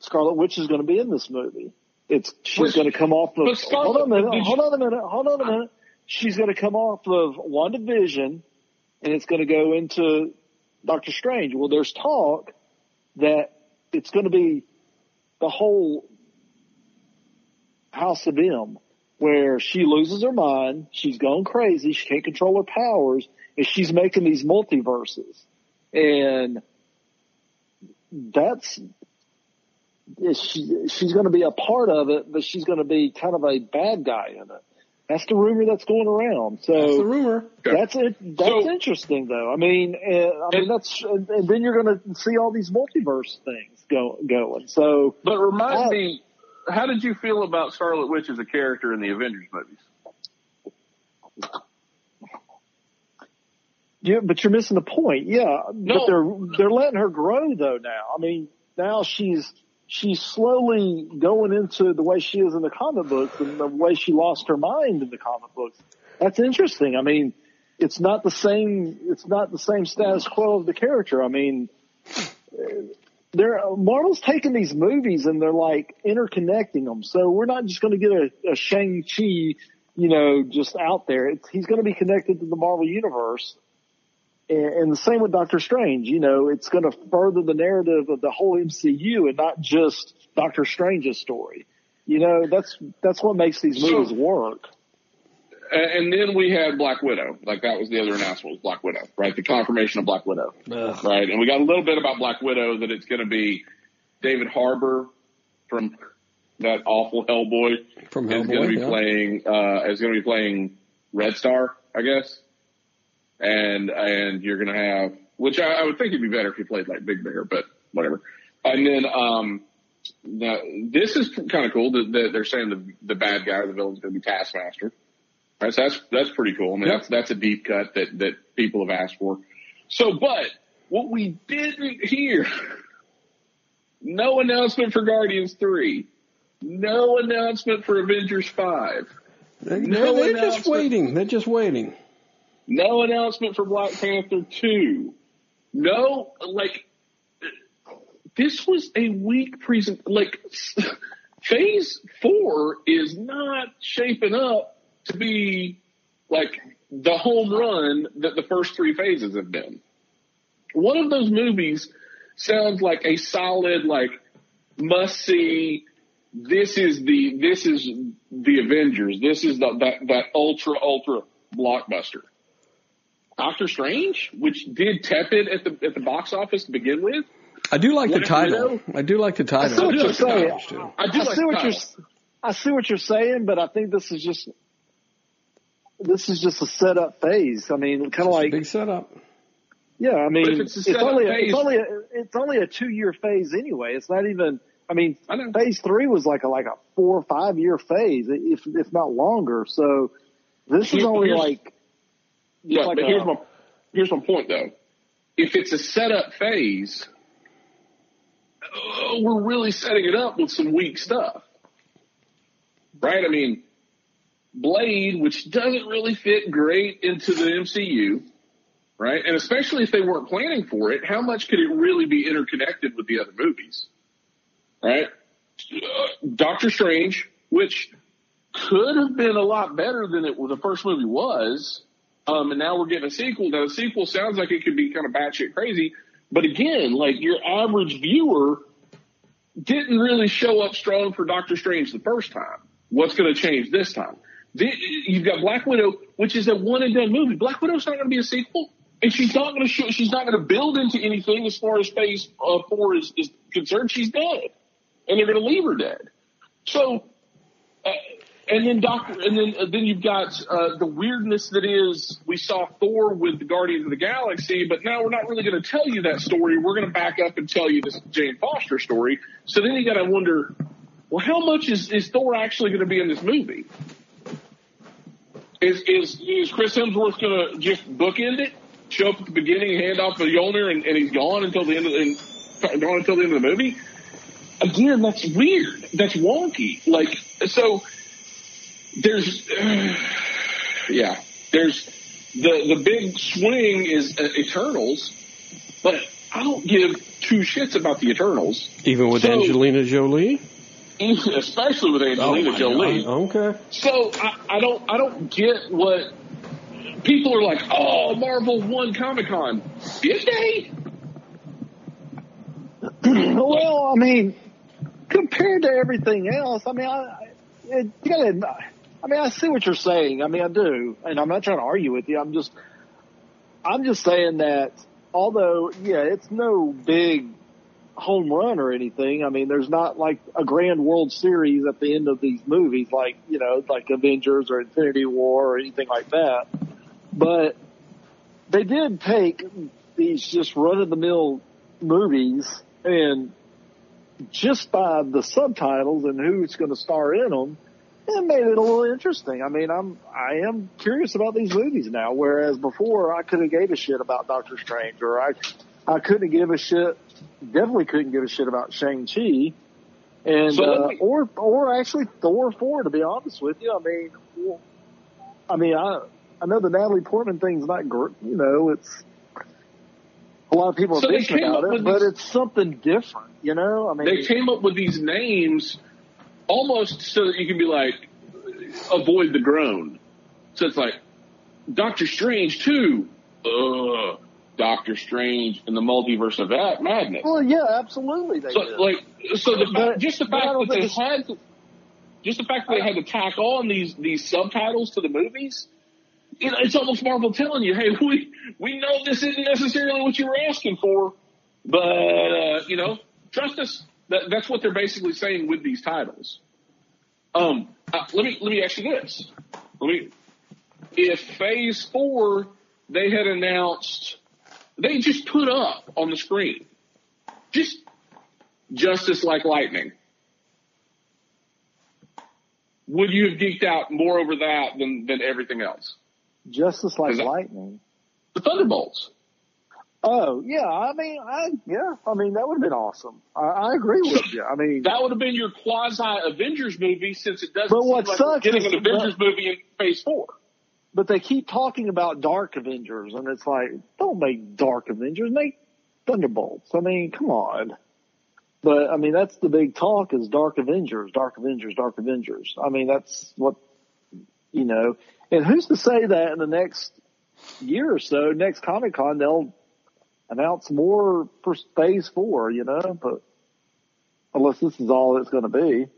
Scarlet Witch is going to be in this movie. It's she's going to come off of. Scarlet- hold on a minute. you- Hold on a minute. Hold on a minute. She's going to come off of WandaVision, and it's going to go into Doctor Strange. Well, there's talk that it's going to be the whole House of M, where she loses her mind, she's gone crazy, she can't control her powers, and she's making these multiverses. And that's, she, she's going to be a part of it, but she's going to be kind of a bad guy in it. That's the rumor that's going around. So That's the rumor. that's it. That's So- interesting, though. I mean, uh, I mean that's, and, and then you're going to see all these multiverse things go, going. So But remind Oh. me, how did you feel about Scarlet Witch as a character in the Avengers movies? yeah, but you're missing the point. Yeah, No. but they're they're letting her grow though. Now, I mean, now she's she's slowly going into the way she is in the comic books and the way she lost her mind in the comic books. That's interesting. I mean, it's not the same. It's not the same status quo of the character. I mean, they're Marvel's taking these movies and they're like interconnecting them. So we're not just going to get a, a Shang Chi, you know, just out there. It's, he's going to be connected to the Marvel universe. And, and the same with Doctor Strange. You know, it's going to further the narrative of the whole MCU and not just Doctor Strange's story. You know, that's that's what makes these So- movies work. And then we had Black Widow. Like that was the other announcement was Black Widow, right? The confirmation of Black Widow, Ugh. right? And we got a little bit about Black Widow that it's going to be David Harbour from that awful Hellboy From is going to be yeah. playing uh is going to be playing Red Star, I guess. And and you're going to have which I, I would think it'd be better if he played like Big Bear, but whatever. And then um now, this is kind of cool that, that they're saying the the bad guy or the villain's going to be Taskmaster. So that's that's pretty cool. I mean, Yep. that's that's a deep cut that that people have asked for. So, but what we didn't hear, <laughs> no announcement for Guardians three, no announcement for Avengers five, They, No they're just announcement. waiting. They're just waiting. no announcement for Black Panther two, no like this was a weak present. Like <laughs> Phase four is not shaping up to be like the home run that the first three phases have been. One of those movies sounds like a solid, like must see. This is the this is the Avengers. This is the that that ultra ultra blockbuster. Doctor Strange, which did tepid at the at the box office to begin with. I do like the Black title. Widow? I do like the I title. see what I you're like saying. I do I like see what you're. title. I see what you're saying, but I think this is just. This is just a setup phase. I mean, kind of like Big setup. Yeah, I mean, it's, it's only a, it's only a, it's only a two year phase anyway. It's not even I mean, I phase three was like a like a four or five year phase, if if not longer. So this is only here's- like Yeah, like but a- here's my here's my point though. If it's a setup phase, uh, we're really setting it up with some weak stuff, right? I mean, Blade, which doesn't really fit great into the MCU, right? And especially if they weren't planning for it, how much could it really be interconnected with the other movies, right? Doctor Strange, which could have been a lot better than it the first movie was. Um, and now we're getting a sequel. Now the sequel sounds like it could be kind of batshit crazy, but again, like your average viewer didn't really show up strong for Doctor Strange the first time. What's going to change this time? You've got Black Widow, which is a one and done movie. Black Widow's not going to be a sequel, and she's not going to show, she's not going to build into anything as far as Phase uh, Four is, is concerned. She's dead, and they're going to leave her dead. So uh, and then Doctor, and then uh, then you've got uh, the weirdness that is we saw Thor with the Guardians of the Galaxy, but now we're not really going to tell you that story. We're going to back up and tell you this Jane Foster story. So then you got to wonder, well, how much is is Thor actually going to be in this movie? Is is is Chris Hemsworth going to just bookend it, show up at the beginning, hand off the Mjolnir, and, and he's gone until the end of the gone until the end of the movie? Again, that's weird. That's wonky. Like so there's <sighs> yeah there's the the big swing is uh, Eternals, but I don't give two shits about the Eternals, Even with So- Angelina Jolie? Especially with Angelina oh, my Jolie. God. Okay. So I, I don't I don't get what people are like. Oh, Marvel won Comic Con. Did they? <clears throat> well, I mean, compared to everything else, I mean, I, I- you gotta, I mean, I see what you're saying. I mean, I do, and I'm not trying to argue with you. I'm just, I'm just saying that although, yeah, it's no big home run or anything. I mean, there's not like a grand World Series at the end of these movies, like you know, like Avengers or Infinity War or anything like that. But they did take these just run of the mill movies and just by the subtitles and who's going to star in them, it made it a little interesting. I mean, I'm I am curious about these movies now, whereas before I could have gave a shit about Doctor Strange, or I I couldn't give a shit, definitely couldn't give a shit about Shang Chi, and So uh, me- or or actually Thor four. To be honest with you, I mean, I mean I I know the Natalie Portman thing's not gr You know, it's a lot of people are So they bitching about it, but it's something different. You know, I mean, They came up with these names almost so that you can be like, avoid the groan. So it's like, Doctor Strange too. Ugh. Doctor Strange and the multiverse of that madness. well, yeah, absolutely. They So did. like, so the But- just the fact that they had, to, just the fact that they had to tack on these these subtitles to the movies, you know, it's almost Marvel telling you, hey, we we know this isn't necessarily what you were asking for, but uh, you know, trust us. That, that's what they're basically saying with these titles. Um, uh, let me let me ask you this: let me, if Phase Four they had announced, they just put up on the screen, just Justice like lightning. Would you have geeked out more over that than, than everything else? Justice like lightning. The Thunderbolts. Oh yeah, I mean, I yeah, I mean that would have been awesome. I, I agree with you. I mean, That would have been your quasi Avengers movie since it doesn't But what like sucks getting is an Avengers movie in phase four. But they keep talking about Dark Avengers, and it's like, don't make Dark Avengers, make Thunderbolts. I mean, come on. But I mean, that's the big talk is Dark Avengers, Dark Avengers, Dark Avengers. I mean, that's what you know. And who's to say that in the next year or so, next Comic Con, they'll announce more for Phase Four, you know? But unless this is all it's going to be.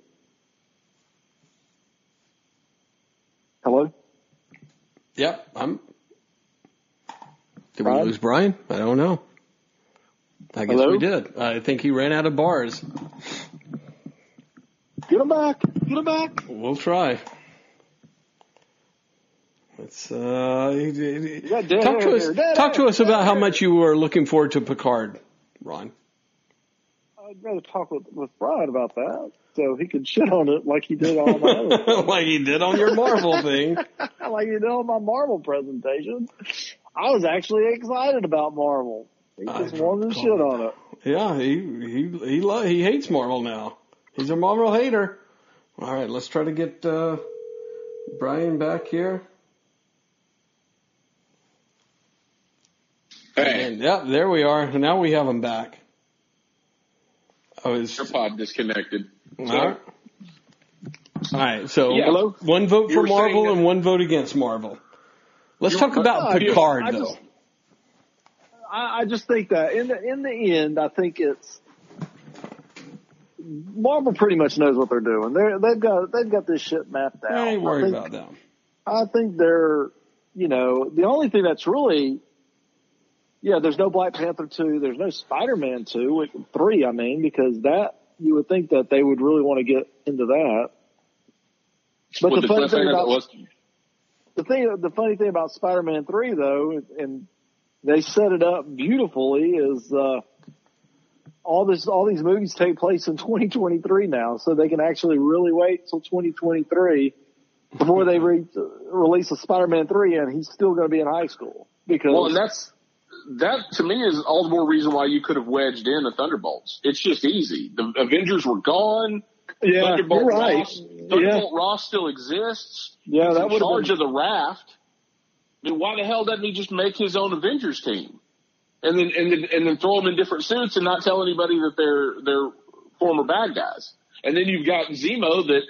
Hello. Yep, I'm. Did we lose Brian? I don't know. I guess Hello? we did. I think he ran out of bars. Get him back. Get him back. We'll try. Let's uh, talk to us. Dead Talk to us about how much you were looking forward to Picard, Ron. I'd rather talk with, with Brian about that so he could shit on it like he did on my other <laughs> like he did on your Marvel thing. <laughs> like you know my Marvel presentation. I was actually excited about Marvel. He just I wanted to call shit it on it. Yeah, he he he lo- he hates Marvel now. He's a Marvel hater. All right, let's try to get uh, Brian back here. Hey, And yep, there we are. Now we have him back. Oh, was your pod disconnected. All right. All right, so Yeah. Hello? one vote for Marvel and one vote against Marvel. Let's talk about you- Picard, I though. just- I, I just think that in the in the end, I think it's Marvel pretty much knows what they're doing. They're they've got they've got this shit mapped out. I ain't worried think, about them. I think they're, you know, the only thing that's really, yeah, there's no Black Panther 2, there's no Spider-Man 2, with- 3, I mean, because that, you would think that they would really want to get into that. But the funny thing about, was, the thing, the funny thing about Spider-Man 3 though, and they set it up beautifully is, uh, all this, all these movies take place in <laughs> 2023 now, so they can actually really wait till 2023 before they <laughs> re- release a Spider-Man 3 and he's still going to be in high school because well, and that's that to me is all the more reason why you could have wedged in the Thunderbolts. It's just easy. The Avengers were gone. yeah, Thunderbolt you're right. Ross, Yeah, Thunderbolt Ross still exists. yeah, He's that in would charge been, of the raft. I mean, why the hell doesn't he just make his own Avengers team, and then and then and then throw them in different suits and not tell anybody that they're they're former bad guys? And then you've got Zemo that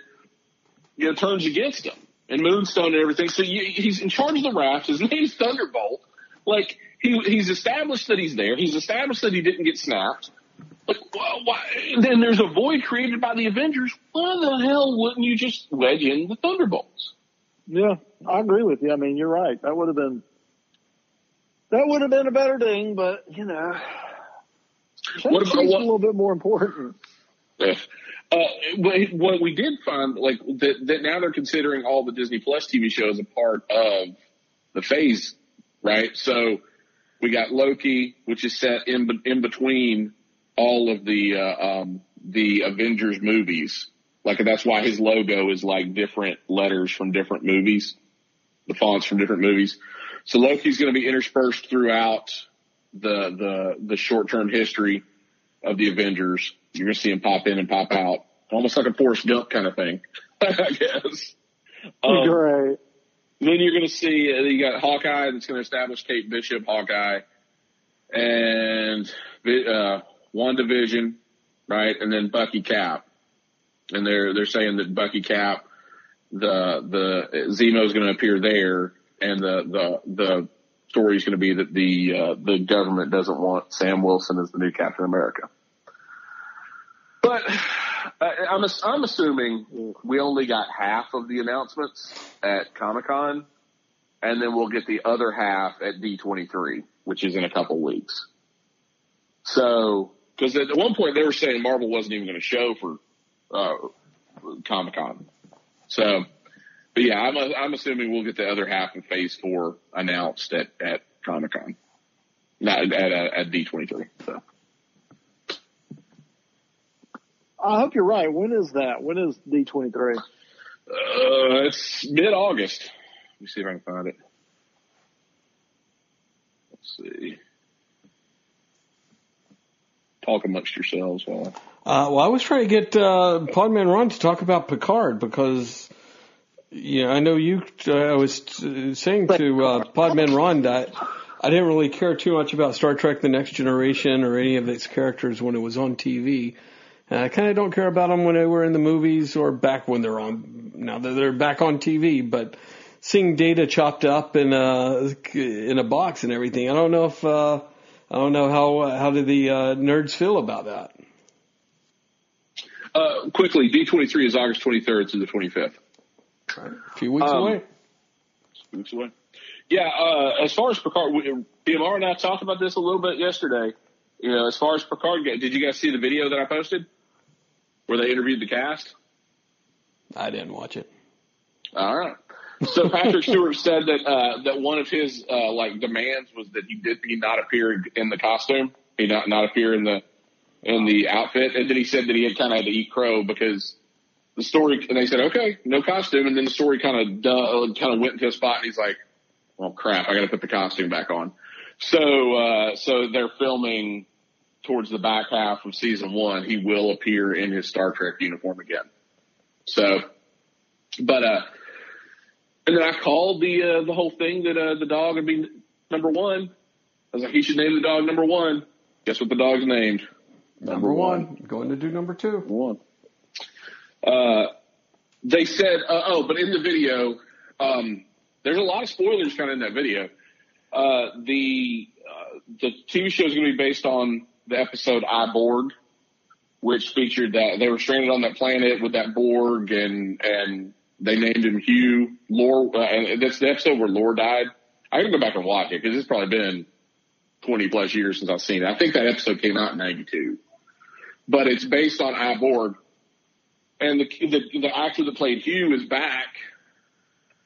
you know turns against him and Moonstone and everything. So you, he's in charge of the raft. His name's Thunderbolt. Like he he's established that he's there. He's established that he didn't get snapped. Like why, why? Then there's a void created by the Avengers. Why the hell wouldn't you just wedge in the Thunderbolts? yeah, I agree with you. I mean, you're right. That would have been, that would have been a better thing, but you know, What what a little bit more important. Yeah. Uh, what, what we did find, like that, that now they're considering all the Disney Plus TV shows a part of the phase, right? So we got Loki, which is set in in between all of the uh, um, the Avengers movies. Like that's why his logo is like different letters from different movies, the fonts from different movies. So Loki's going to be interspersed throughout the the the short term history of the Avengers. You're going to see him pop in and pop out, almost like a Forrest Gump kind of thing, <laughs> I guess. Um, Great. Then you're going to see uh, you got Hawkeye that's going to establish Kate Bishop, Hawkeye, and uh, division, right, and then Bucky Cap, and they're they're saying that Bucky Cap, the the Zemo is going to appear there, and the the the story is going to be that the uh, the government doesn't want Sam Wilson as the new Captain America. But I, I'm I'm assuming we only got half of the announcements at Comic Con, and then we'll get the other half at D23, which is in a couple weeks. So, because at one point they were saying Marvel wasn't even going to show for uh, Comic Con. So, but yeah, I'm I'm assuming we'll get the other half of Phase Four announced at at Comic Con, not at at, at D23. So. I hope you're right. When is that? When is D23? Uh, it's mid August. Let me see if I can find it. Let's see. Talk amongst yourselves while Uh, well, I was trying to get uh, Podman Ron to talk about Picard because, you know, I know you. Uh, I was uh, saying to uh, Podman Ron that I didn't really care too much about Star Trek: The Next Generation or any of its characters when it was on TV. And I kind of don't care about them when they were in the movies or back when they're on. Now that they're back on TV, but seeing Data chopped up in a in a box and everything, I don't know if uh, I don't know how uh, how do the uh, nerds feel about that. Uh, quickly, D23 is August 23rd through the 25th. A few weeks Um, away. Weeks away. Yeah, uh, as far as Picard, PMR and I talked about this a little bit yesterday. You know, as far as Picard, did you guys see the video that I posted where they interviewed the cast? I didn't watch it. All right. So Patrick <laughs> Stewart said that uh, that one of his uh, like demands was that he did he not appear in the costume, he not not appear in the in the outfit, and then he said that he had kind of had to eat crow because the story. And they said, okay, no costume, and then the story kind of kind of went into a spot, and he's like, well, crap, I got to put the costume back on. So uh, so they're filming towards the back half of season one. He will appear in his Star Trek uniform again. So, but uh, and then I called the uh, the whole thing that uh, the dog would be number one. I was like, he should name the dog number one. Guess what the dog's named? Number, one. Going to do number two. One. Uh, they said, uh, oh, but in the video, um, there's a lot of spoilers kind of in that video. Uh, the uh, the TV show is going to be based on the episode I Borg, which featured that they were stranded on that planet with that Borg, and and they named him Hugh. Lore, uh, and that's the episode where Lore died. I got to go back and watch it because it's probably been 20 plus years since I've seen it. I think that episode came out in 92, but it's based on I Borg. And the, the, the actor that played Hugh is back,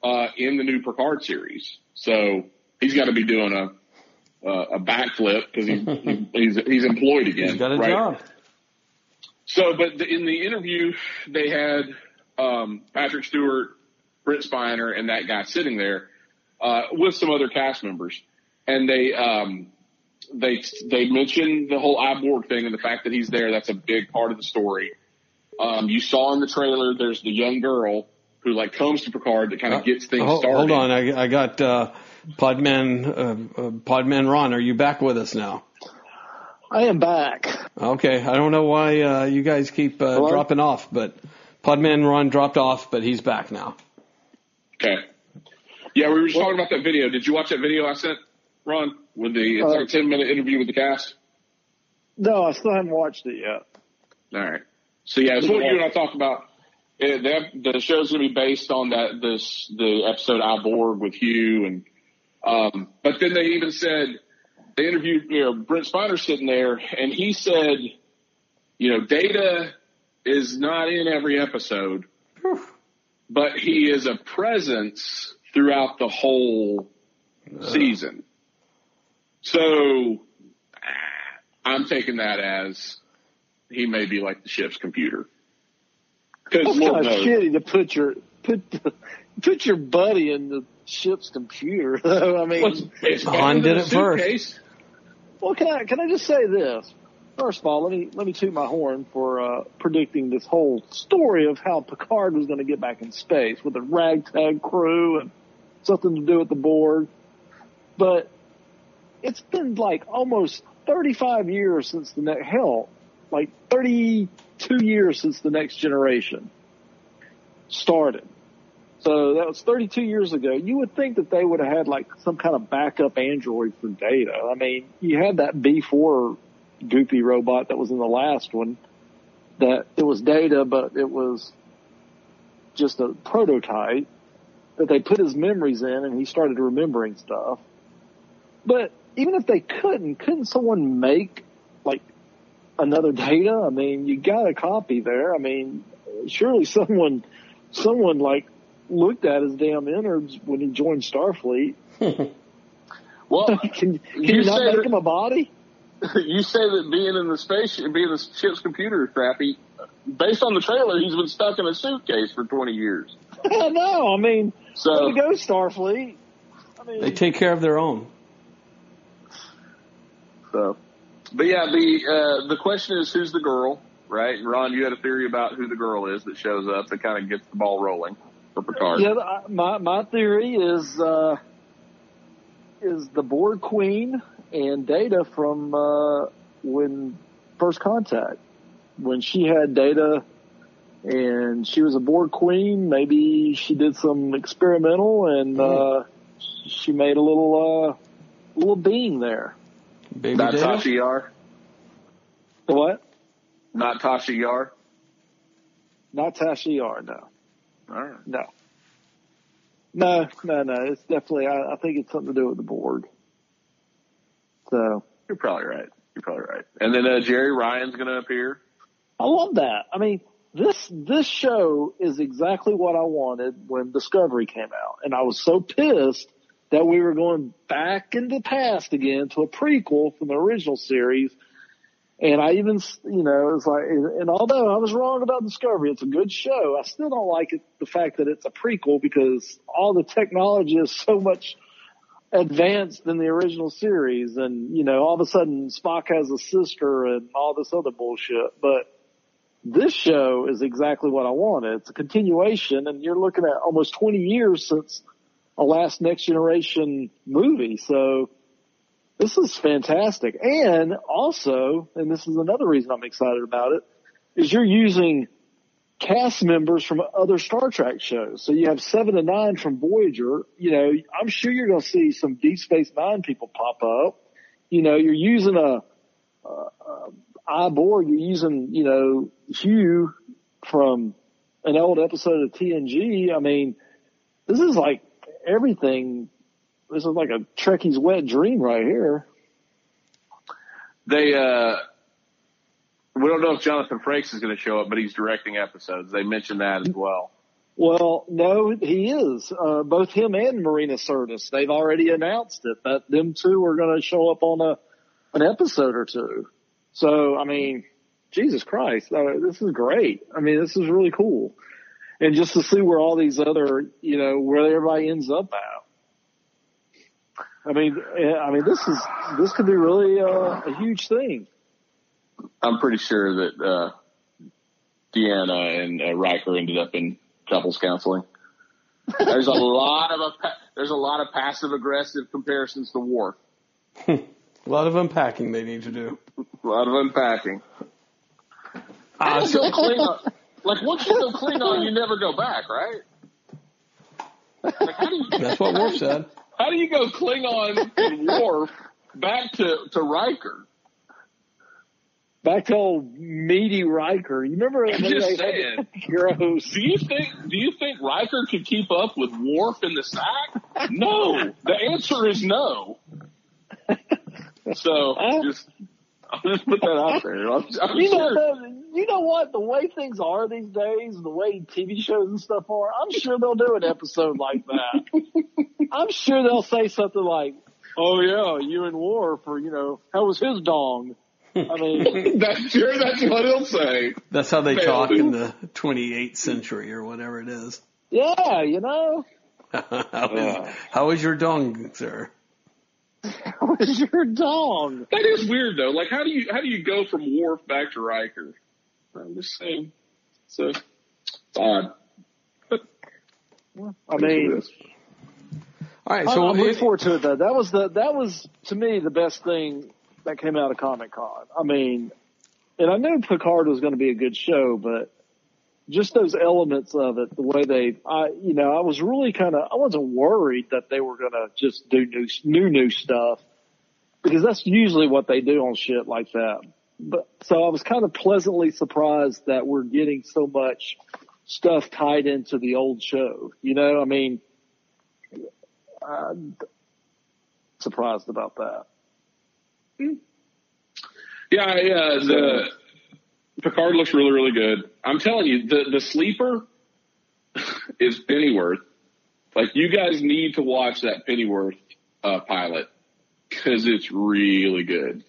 uh, in the new Picard series. So he's got to be doing a, uh, a backflip because he's, <laughs> he's, he's employed again. He's got a right? job. So, but the, in the interview, they had um, Patrick Stewart, Brent Spiner, and that guy sitting there uh, with some other cast members, and they um, they they mentioned the whole I Borg thing and the fact that he's there. That's a big part of the story. Um, you saw in the trailer, there's the young girl who like comes to Picard that kind of gets things Hold, started. hold on, I, I got uh, Podman uh, uh, Podman Ron. Are you back with us now? I am back. Okay, I don't know why uh, you guys keep uh, dropping off, but Podman Ron dropped off, but he's back now. Okay. Yeah, we were just talking about that video. Did you watch that video I sent, Ron? With the it's Uh, like a ten minute interview with the cast. No, I still haven't watched it yet. All right. So yeah, it's what you and I talked about. Uh, the, the show's going to be based on that this the episode I Borg with Hugh and um, but then they even said they interviewed you know Brent Spiner sitting there and he said you know Data is not in every episode, but he is a presence throughout the whole season. So I'm taking that as he may be like the ship's computer. Because That's Lord kind of knows, shitty to put your put the, put your buddy in the ship's computer. <laughs> I mean, Well, it's- Han did it first. well, can I can I just say this? First of all, let me let me toot my horn for uh, predicting this whole story of how Picard was going to get back in space with a ragtag crew and something to do with the Borg. But it's been like almost 35 years since the next hell, like 32 years since the next generation started. So that was 32 years ago. You would think that they would have had like some kind of backup android for data. I mean, you had that B4 goofy robot that was in the last one that it was data, but it was just a prototype that they put his memories in and he started remembering stuff. But even if they couldn't, couldn't someone make like another data? I mean, you got a copy there. I mean, surely someone, someone like looked at his damn innards when he joined Starfleet. <laughs> Well, <laughs> can, can You you, not say make that- him a body? <laughs> you say that being in the space, being in the ship's computer is crappy. Based on the trailer, he's been stuck in a suitcase for 20 years. no, I mean, So, way to go, Starfleet. I mean, They take care of their own. so, but yeah, the uh, the question is who's the girl, right? And Ron, you had a theory about who the girl is that shows up that kind of gets the ball rolling for Picard. Yeah, my my theory is uh, is the Borg Queen and Data from uh, when First Contact, when she had Data and she was a Borg Queen. Maybe she did some experimental and uh, she made a little uh, little being there. Baby Not Data? Tasha Yar. The what? Not Tasha Yar. Not Tasha Yar, no. All right. No. No, no, no. It's definitely, I, I think it's something to do with the Borg. So, You're probably right. You're probably right. And then uh, Jeri Ryan's going to appear. I love that. I mean, this, this show is exactly what I wanted when Discovery came out. And I was so pissed that we were going back in the past again to a prequel from the original series. And I even, you know, it's like, and although I was wrong about Discovery, it's a good show. I still don't like it, the fact that it's a prequel because all the technology is so much advanced than the original series. And, you know, all of a sudden Spock has a sister and all this other bullshit. But this show is exactly what I wanted. It's a continuation and you're looking at almost 20 years since a last next generation movie. So this is fantastic. And also, and this is another reason I'm excited about it, is you're using cast members from other Star Trek shows. So you have Seven of Nine from Voyager. You know, I'm sure you're going to see some Deep Space Nine people pop up. You know, you're using a, uh, I Borg, you're using, you know, Hugh from an old episode of TNG. I mean, this is like everything. This is like a Trekkie's wet dream right here. They, uh, we don't know if Jonathan Frakes is going to show up, but he's directing episodes. They mentioned that as well. Well, no, he is. Uh, both him and Marina Sirtis. They've already announced it that them two are going to show up on a an episode or two. So, I mean, Jesus Christ, uh, this is great. I mean, this is really cool. And just to see where all these other, you know, where everybody ends up at. I mean, I mean, this is this could be really uh, a huge thing. I'm pretty sure that uh, Deanna and uh, Riker ended up in couples counseling. There's a <laughs> lot of a, there's a lot of passive aggressive comparisons to Worf. <laughs> a lot of unpacking they need to do. A lot of unpacking. Uh, so Klingon, like once you go Klingon, you never go back, right? Like how do you, That's what Worf said. How do you go Klingon and Worf back to to Riker? Back to old meaty Riker. You remember I'm just saying. gross? <laughs> Do you think do you think Riker could keep up with Worf in the sack? No. The answer is no. So <laughs> just I'll just put that out there. I'm, I'm You know, sure. the, you know what? The way things are these days, the way TV shows and stuff are, I'm sure they'll do an episode like that. <laughs> I'm sure they'll say something like, "Oh yeah, you and War for you know how was his dong?" I mean, <laughs> That's sure that's what he'll say. That's how they Fail, talk in the 28th century or whatever it is. yeah, you know, <laughs> how, is, how is your dong, sir? <laughs> how was your dong? That is weird though. Like how do you how do you go from Worf back to Riker? I'm just saying. So it's odd. I mean, All right, I- so I'm looking forward to it though. That was the that was to me the best thing that came out of Comic Con. I mean, and I knew Picard was going to be a good show, but just those elements of it, the way they, I you know, I was really kind of I wasn't worried that they were going to just do new new new stuff because that's usually what they do on shit like that. But so I was kind of pleasantly surprised that we're getting so much stuff tied into the old show. You know, I mean, I'm surprised about that. Yeah, yeah. the Picard looks really, really good. I'm telling you, the the sleeper <laughs> is Pennyworth. Like you guys need to watch that Pennyworth uh, pilot because it's really good.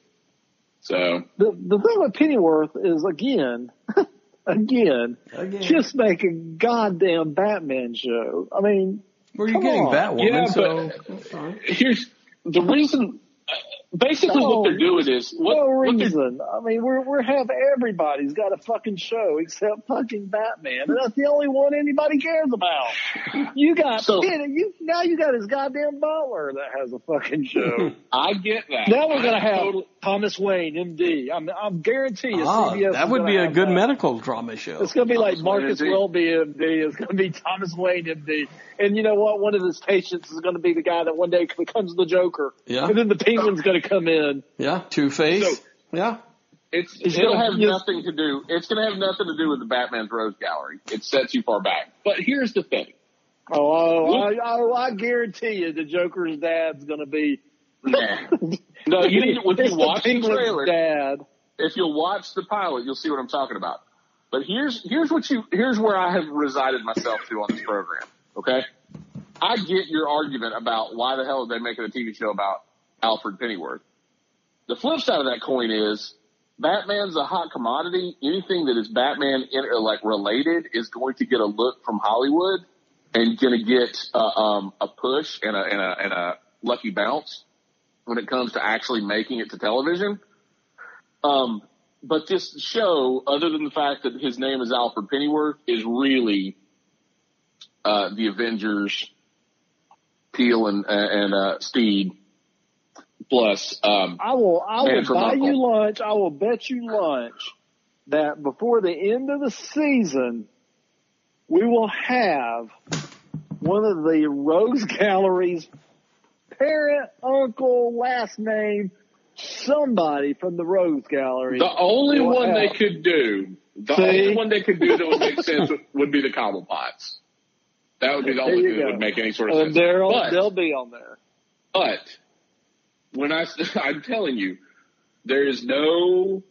So The the thing with Pennyworth is again, <laughs> again, Again. just make a goddamn Batman show. I mean, where are you getting on. Batwoman? Yeah, so but- here's the reason. Basically, No. what they're doing is what, no reason. I mean, we're we're have everybody's got a fucking show except fucking Batman, and that's the only one anybody cares about. You got So- you now you got his goddamn butler that has a fucking show. <laughs> I get that. now we're gonna have totally- Thomas Wayne, MD. I'm I'm guarantee you, Ah, CBS that is would be a good that. medical drama show. It's going to be like Thomas Wayne, Marcus MD. Welby, MD. It's going to be Thomas Wayne, MD. And you know what? One of his patients is going to be the guy that one day becomes the Joker. Yeah. And then the Penguin's going to come in. Yeah, Two Face. So- yeah. It's He's it'll gonna- have yes. nothing to do. It's going to have nothing to do with the Batman's Rogues Gallery. It sets you far back. But here's the thing. Oh, oh, I, oh, I guarantee you the Joker's dad's going to be. Nah. <laughs> no, you need <laughs> It's you watch the Penguin's trailer. dad. If you'll watch the pilot, you'll see what I'm talking about. But here's here's what you here's where I have resided myself to on this program. Okay, I get your argument about why the hell are they making a TV show about Alfred Pennyworth. The flip side of that coin is Batman's a hot commodity. Anything that is Batman in, like related is going to get a look from Hollywood and going to get uh, um, a push and a, and a and a lucky bounce when it comes to actually making it to television. Um, but this show, other than the fact that his name is Alfred Pennyworth, is really uh, the Avengers, Peel and and uh, Steed plus. Um, I will. I will buy Uncle. you lunch. I will bet you lunch that before the end of the season, we will have one of the Rogues <laughs> Gallery's parent, uncle, last name, somebody from the Rogues Gallery. the only will one they could do, the See? only one they could do that would make <laughs> sense would, would be the Cobblepots. That would be the only you thing that would make any sort of and sense. they'll But- they'll be on there. But when I, <laughs> I'm telling you, there is no,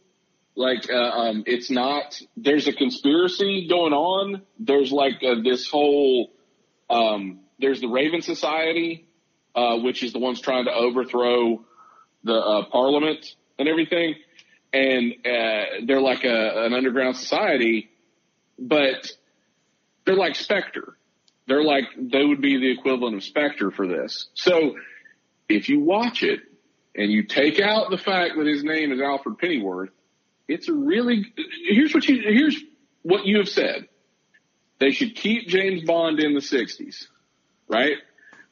like, uh, um, it's not, there's a conspiracy going on. There's like uh, this whole, um, there's the Raven Society, uh, which is the ones trying to overthrow the, uh, parliament and everything. And, uh, they're like a, an underground society, but they're like Spectre. They're like, they would be the equivalent of Spectre for this. So, if you watch it and you take out the fact that his name is Alfred Pennyworth, it's a really here's what you here's what you have said. They should keep James Bond in the '60s, right?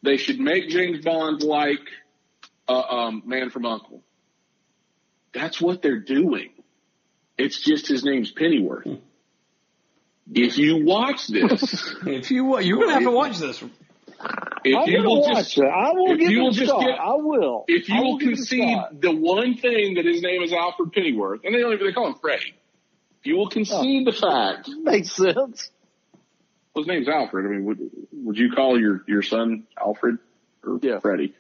They should make James Bond like uh, um, Man from Uncle. That's what they're doing. It's just his name's Pennyworth. If you watch this, <laughs> If you you're gonna have to watch this. if I'm you gonna will watch just it. I will if give you it will a just shot. get- I will. if you will give it a concede the one thing that his name is Alfred Pennyworth, and they don't even they call him Freddie. If you will concede the fact <laughs> makes sense. Well, his name's Alfred. I mean, would would you call your your son Alfred or Yeah. Freddie?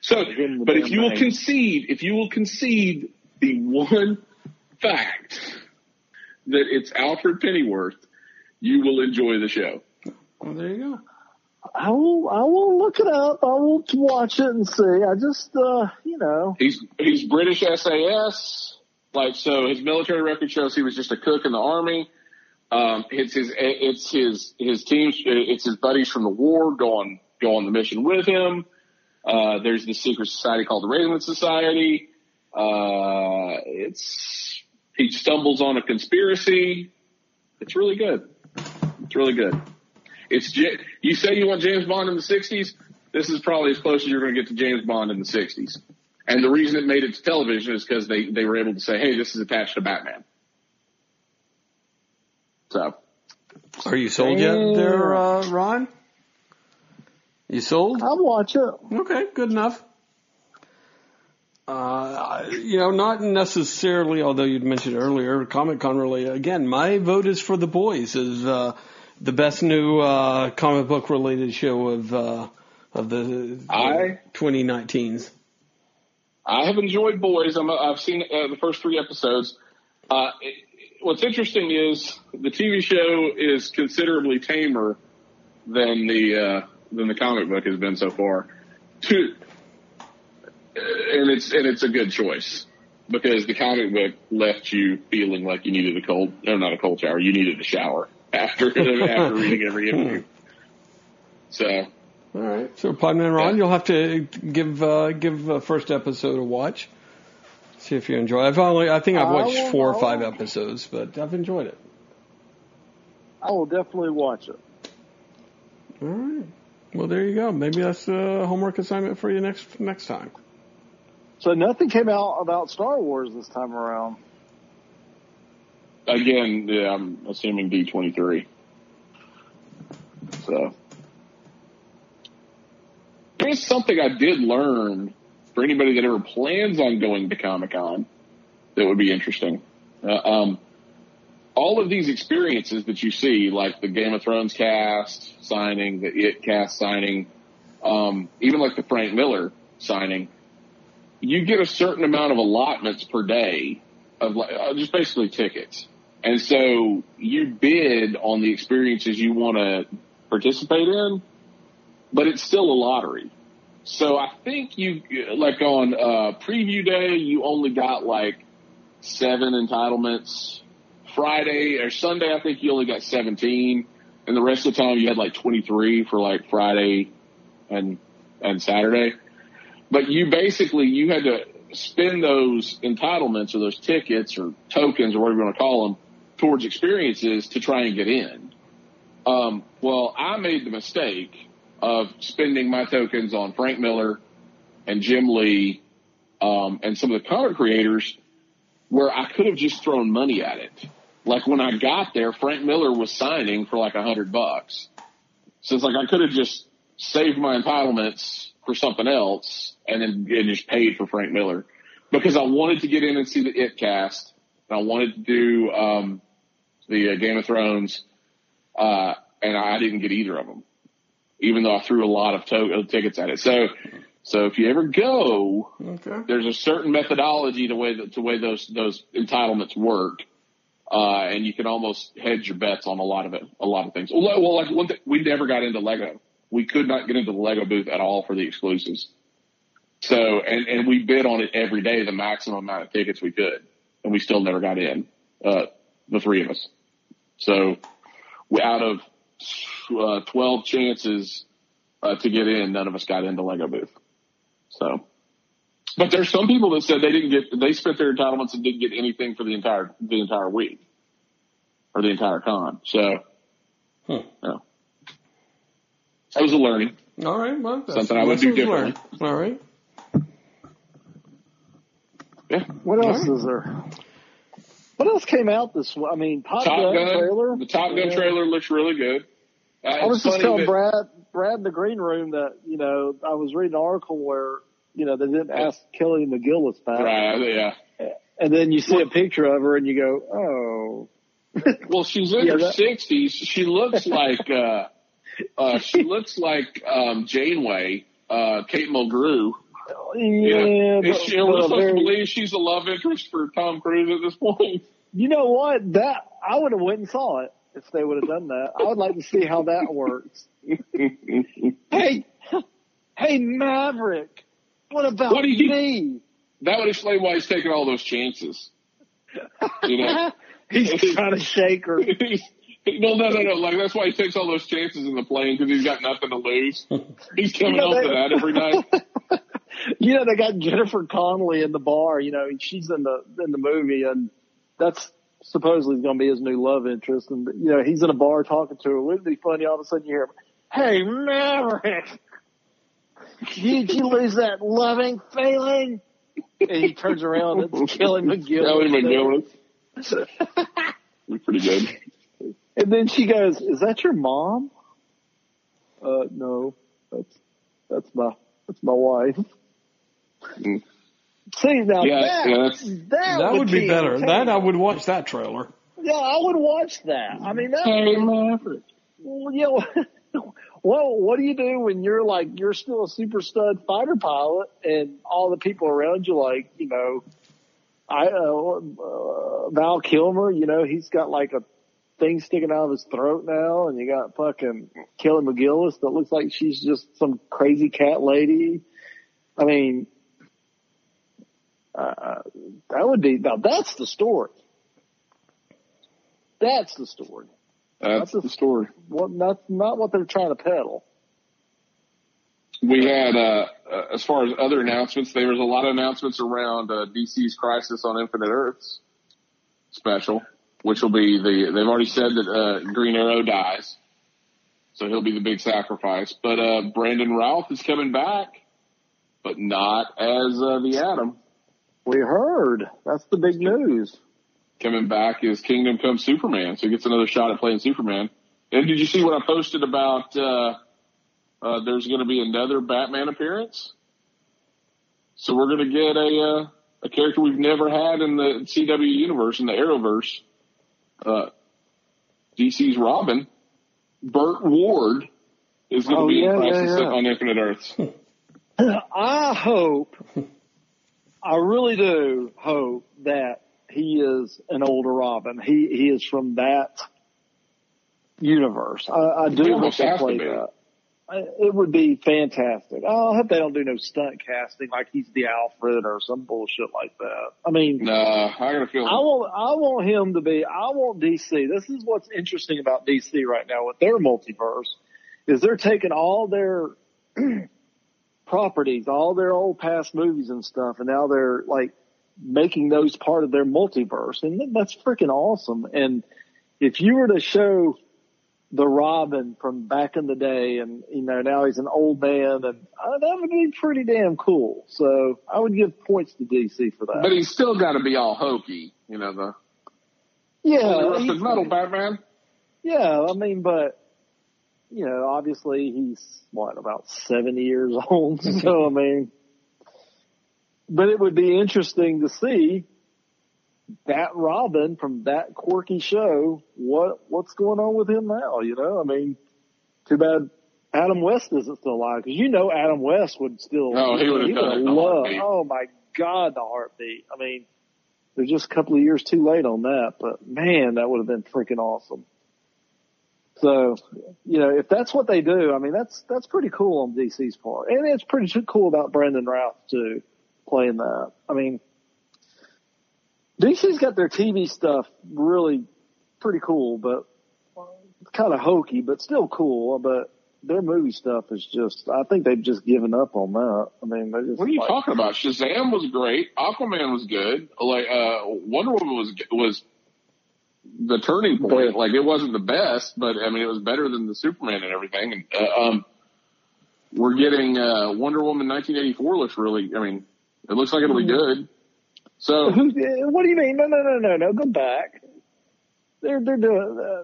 So, Give him the but if you will name. concede, if you will concede the one fact that it's Alfred Pennyworth, you will enjoy the show. Well, there you go. I will. I will look it up. I will watch it and see. I just, uh, you know, He's he's British SAS. Like so, his military record shows he was just a cook in the army. Um, it's his it's his his team. It's his buddies from the war go on on the mission with him. Uh, there's this secret society called the Raven Society. Uh, it's he stumbles on a conspiracy. It's really good. It's really good. It's you say you want James Bond in the '60s. This is probably as close as you're going to get to James Bond in the '60s. And the reason it made it to television is because they, they were able to say, hey, this is attached to Batman. So, Are you sold yet, there, uh, Ron? You sold? I'll watch it. Okay, good enough. Uh, you know, not necessarily, although you'd mentioned earlier, Comic Con really, again, my vote is for The Boys as, uh, the best new, uh, comic book related show of, uh, of the, the I- 2019s. I have enjoyed Boys. I'm, I've seen uh, the first three episodes. Uh, it, what's interesting is the TV show is considerably tamer than the uh, than the comic book has been so far. To, and it's and it's a good choice because the comic book left you feeling like you needed a cold, no, not a cold shower. You needed a shower after <laughs> after reading every interview. So All right. So, Podman and Ron, Yeah. you'll have to give uh, give the first episode a watch. See if you enjoy. it. I've only, I think I've watched will- four or five episodes, but I've enjoyed it. I will definitely watch it. All right. Well, there you go. Maybe that's a homework assignment for you next next time. So nothing came out about Star Wars this time around. again, yeah, I'm assuming D23. So, here's something I did learn for anybody that ever plans on going to Comic Con that would be interesting. Uh, um, all of these experiences that you see, like the Game of Thrones cast signing, the It cast signing, um, even like the Frank Miller signing, you get a certain amount of allotments per day of uh, just basically tickets. And so you bid on the experiences you want to participate in, but it's still a lottery. So I think you, like on, uh, preview day, you only got like seven entitlements. Friday or Sunday, I think you only got 17, and the rest of the time you had like 23 for like Friday and and Saturday. But you basically you had to spend those entitlements or those tickets or tokens or whatever you want to call them towards experiences to try and get in. Um, well, I made the mistake of spending my tokens on Frank Miller and Jim Lee um, and some of the comic creators where I could have just thrown money at it. Like when I got there, Frank Miller was signing for like a hundred bucks. So it's like I could have just saved my entitlements for something else and then and just paid for Frank Miller because I wanted to get in and see the It cast. And I wanted to do um, the uh, Game of Thrones, uh, and I didn't get either of them, even though I threw a lot of to- tickets at it. So, so if you ever go, Okay. there's a certain methodology to way that, to way those those entitlements work, uh, and you can almost hedge your bets on a lot of it, a lot of things. Well, well, like one thing, we never got into Lego. We could not get into the Lego booth at all for the exclusives. So, and and we bid on it every day, the maximum amount of tickets we could, and we still never got in. Uh, the three of us. So, we, out of uh, twelve chances uh, to get in, none of us got into Lego booth. So. But there's some people that said they didn't get, they spent their entitlements and didn't get anything for the entire, the entire week or the entire con. So, Hmm. yeah. That was a learning. All right. Well, that's Something I would do lessons learned. All right. Yeah. What else All is there? What else came out this? I mean, Top, Top Gun, Gun, trailer. the Top Gun Yeah. trailer looks really good. Uh, I was just telling Brad, Brad in the green room that you know I was reading an article where you know they didn't ask Kelly McGillis back, Right, yeah. and then you see a picture of her and you go, oh, Well, she's in <laughs> Yeah, her sixties. She looks like, uh, <laughs> uh, she looks like, um, Janeway, uh, Kate Mulgrew. yeah. Yeah. but- Is she, are we supposed very- to believe she's a love interest for Tom Cruise at this point? You know what? That I would have went and saw it if they would have done that. I would like to see how that works. <laughs> Hey, hey, Maverick, what about What you- me? that would explain why he's taking all those chances. You know? <laughs> He's trying to shake her. <laughs> no, no, no, no. Like that's why he takes all those chances in the plane because he's got nothing to lose. He's coming You know, to that- that every night. you know, they got Jennifer Connelly in the bar. You know, she's in the in the movie, and that's supposedly is going to be his new love interest. And you know, he's in a bar talking to her. Wouldn't it be funny? All of a sudden, you hear, "Hey, Maverick, did you lose that loving feeling?" And he turns around and it's Kelly McGill. Kelly McGillis. Pretty good. And then she goes, "Is that your mom?" Uh, no, that's that's my that's my wife. Mm. See now Yeah, that yeah, that's- that, That would be better. That I would watch that trailer. Yeah, I would watch that. I mean, that. Hey, Maverick. Well, you <laughs> know, well, what do you do when you're like you're still a super stud fighter pilot, and all the people around you, like you know, I uh, uh, Val Kilmer, you know, he's got like a thing sticking out of his throat now, and you got fucking Kelly McGillis that looks like she's just some crazy cat lady. I mean, uh, that would be now. That's the story. That's the story. That's the story. What not not what they're trying to peddle. We had, uh, uh, as far as other announcements, there was a lot of announcements around uh, DC's Crisis on Infinite Earths special, which will be the. They've already said that uh, Green Arrow dies, so he'll be the big sacrifice. But uh, Brandon Routh is coming back, but not as uh, the Atom. We heard. That's the big news. Coming back is Kingdom Come Superman, so he gets another shot at playing Superman. And did you see what I posted about? Uh, uh, there's going to be another Batman appearance. So we're going to get a uh, a character we've never had in the CW universe in the Arrowverse. Uh, DC's Robin, Burt Ward, is going to Oh, be yeah, in yeah, Crisis yeah. on Infinite Earths. <laughs> I hope, I really do hope that he is an older Robin. He he is from that universe. I, I do hope they to play that. it would be fantastic. Oh, I hope they don't do no stunt casting like he's the Alfred or some bullshit like that. I mean, Nah, I feeling. I want I want him to be. I want DC. This is what's interesting about DC right now with their multiverse is they're taking all their <clears throat> properties, all their old past movies and stuff, and now they're like making those part of their multiverse, and that's freaking awesome. And if you were to show the Robin from back in the day, and you know now he's an old man, and uh, that would be pretty damn cool. So I would give points to DC for that. but he's still got to be all hokey, you know, the yeah, rusted he's- metal Batman. Yeah, I mean, but you know, obviously he's what about seventy years <laughs> old. so I mean, but it would be interesting to see that Robin from that quirky show. What what's going on with him now? You know, I mean, too bad Adam West isn't still alive because you know Adam West would still. Oh, he would have done love. Oh my God, the heartbeat. I mean, they're just a couple of years too late on that, but man, that would have been freaking awesome. So, you know, if that's what they do, I mean, that's, that's pretty cool on DC's part. And it's pretty cool about Brandon Routh too, playing that. I mean, DC's got their TV stuff really pretty cool, but kind of hokey, but still cool. But their movie stuff is just, I think they've just given up on that. I mean, they just What are you like, talking about? Shazam was great. Aquaman was good. Like uh, Wonder Woman was was the turning point. Like it wasn't the best, but I mean it was better than the Superman and everything. And uh, um, we're getting uh, Wonder Woman 1984 looks really. I mean, it looks like it'll be good. So Who, what do you mean? No, no, no, no, no. Go back. They're they're doing uh,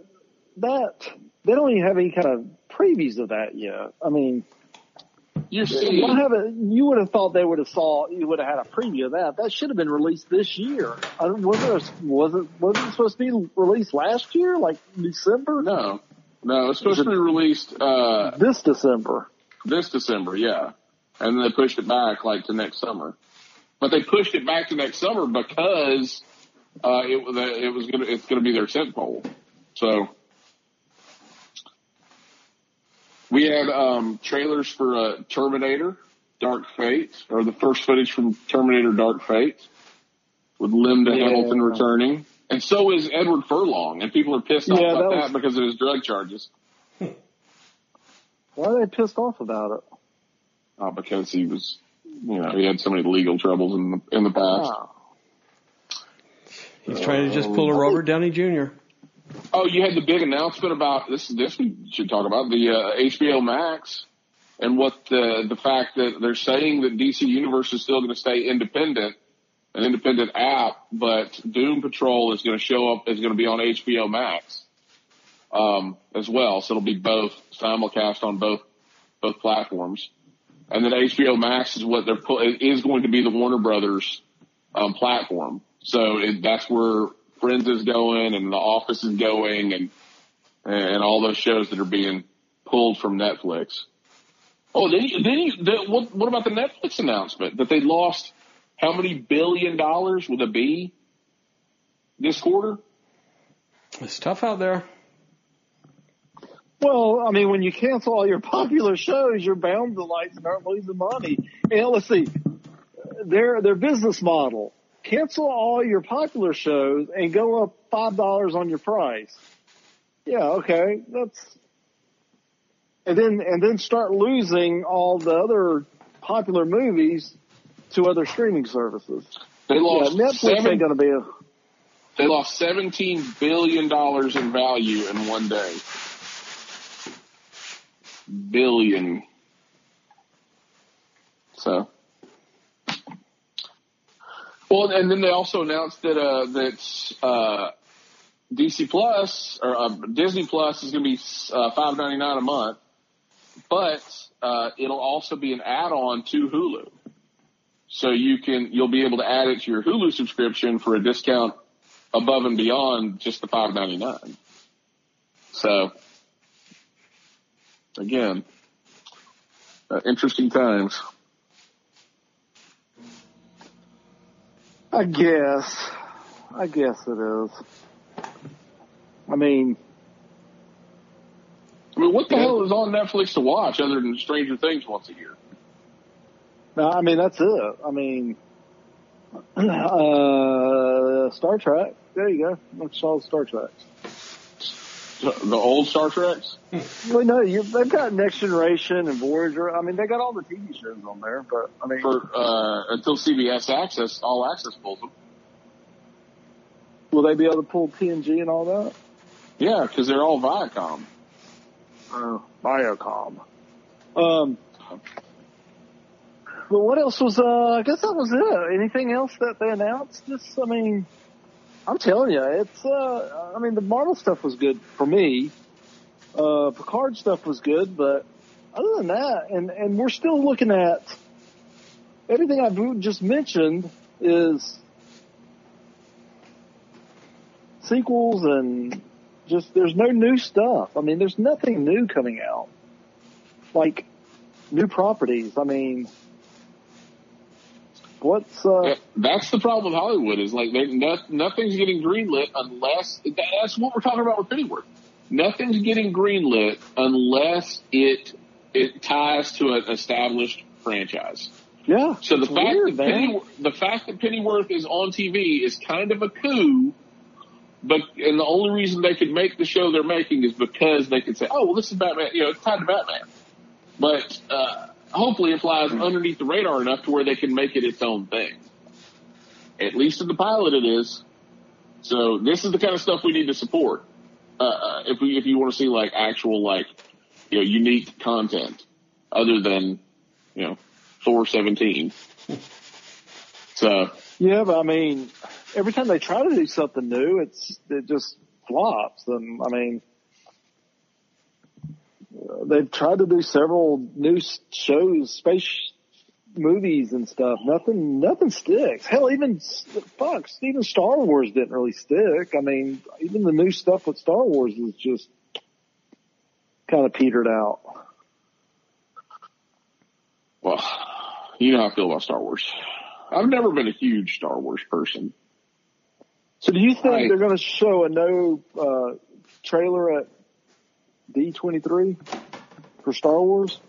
that. They don't even have any kind of previews of that yet. I mean, seeing. why haven't you would have thought they would have saw you would have had a preview of that? That should have been released this year. I don't, was it was it wasn't it supposed to be released last year, like December? No, no, it's supposed to be released uh, This December. this December, yeah, and then they pushed it back like to next summer. But they pushed it back to next summer because uh, it was it was gonna it's gonna be their tent pole. So we had um, trailers for uh, Terminator, Dark Fate, or the first footage from Terminator, Dark Fate, with Linda Yeah. Hamilton returning, and so is Edward Furlong, and people are pissed off Yeah, about that that, because of his drug charges. <laughs> Why are they pissed off about it? Uh, because he was, you know, he had so many legal troubles in the in the past. Wow. He's trying to just pull a Robert Downey Jr. Oh, you had the big announcement about this. This we should talk about the uh, HBO Max and what the the fact that they're saying that DC Universe is still going to stay independent, an independent app, but Doom Patrol is going to show up is going to be on HBO Max um, as well. So it'll be both simulcast on both both platforms, and then HBO Max is what they're pu- is going to be the Warner Brothers um, platform. So it, that's where Friends is going and The Office is going and and all those shows that are being pulled from Netflix. Oh, then you, then you, the, what, what about the Netflix announcement that they lost how many billion dollars with a B this quarter? It's tough out there. Well, I mean, when you cancel all your <laughs> popular shows, you're bound to like start losing money. And let's see, their their business model: cancel all your popular shows and go up five dollars on your price. Yeah, okay, that's and then and then start losing all the other popular movies to other streaming services. They Yeah, lost Netflix seven, ain't gonna be a they lost seventeen billion dollars in value in one day. Billion. So. Well, and then they also announced that uh, that uh, DC Plus or uh, Disney Plus is going to be uh, five ninety nine a month, but uh, it'll also be an add on to Hulu. So you can you'll be able to add it to your Hulu subscription for a discount above and beyond just the five ninety nine. So again, uh, interesting times. I guess. I guess it is. I mean, I mean, what the hell is on Netflix to watch other than Stranger Things once a year? No, I mean that's it. I mean, <clears throat> uh, Star Trek. There you go. That's all Star Trek. The old Star Treks? Well, no, you, they've got Next Generation and Voyager. I mean, they got all the TV shows on there. But I mean, For, uh, until CBS Access, All Access pulls them. will they be able to pull TNG and all that? Yeah, because they're all Viacom. Oh, Biocom. Um, but what else was? Uh, I guess that was it. Anything else that they announced? Just, I mean, I'm telling you, it's. Uh, I mean, the Marvel stuff was good for me. Uh, Picard stuff was good, but other than that, and and we're still looking at everything I've just mentioned is sequels and just there's no new stuff. I mean, there's nothing new coming out. Like new properties. I mean, what's uh Yeah, That's the problem with Hollywood is like they're nothing's getting greenlit unless that's what we're talking about with Pennyworth. Nothing's getting greenlit unless it it ties to an established franchise. yeah. So the fact weird, that man. Penny, the fact that Pennyworth is on TV is kind of a coup. But and the only reason they could make the show they're making is because they could say, "Oh, well, this is Batman. You know, it's tied to Batman." But uh, hopefully, it flies underneath the radar enough to where they can make it its own thing. At least in the pilot, it is. So this is the kind of stuff we need to support. Uh, uh, if we if you want to see like actual like you know unique content other than you know Thor seventeen. So Yeah, but I mean, every time they try to do something new, it's it just flops. And I mean, they've tried to do several new shows, space movies and stuff. Nothing, nothing sticks. Hell, even fuck, even Star Wars didn't really stick. I mean, even the new stuff with Star Wars is just kind of petered out. Well, you know how I feel about Star Wars. I've never been a huge Star Wars person. So do you think Right. they're going to show a no uh, trailer at D23 for Star Wars?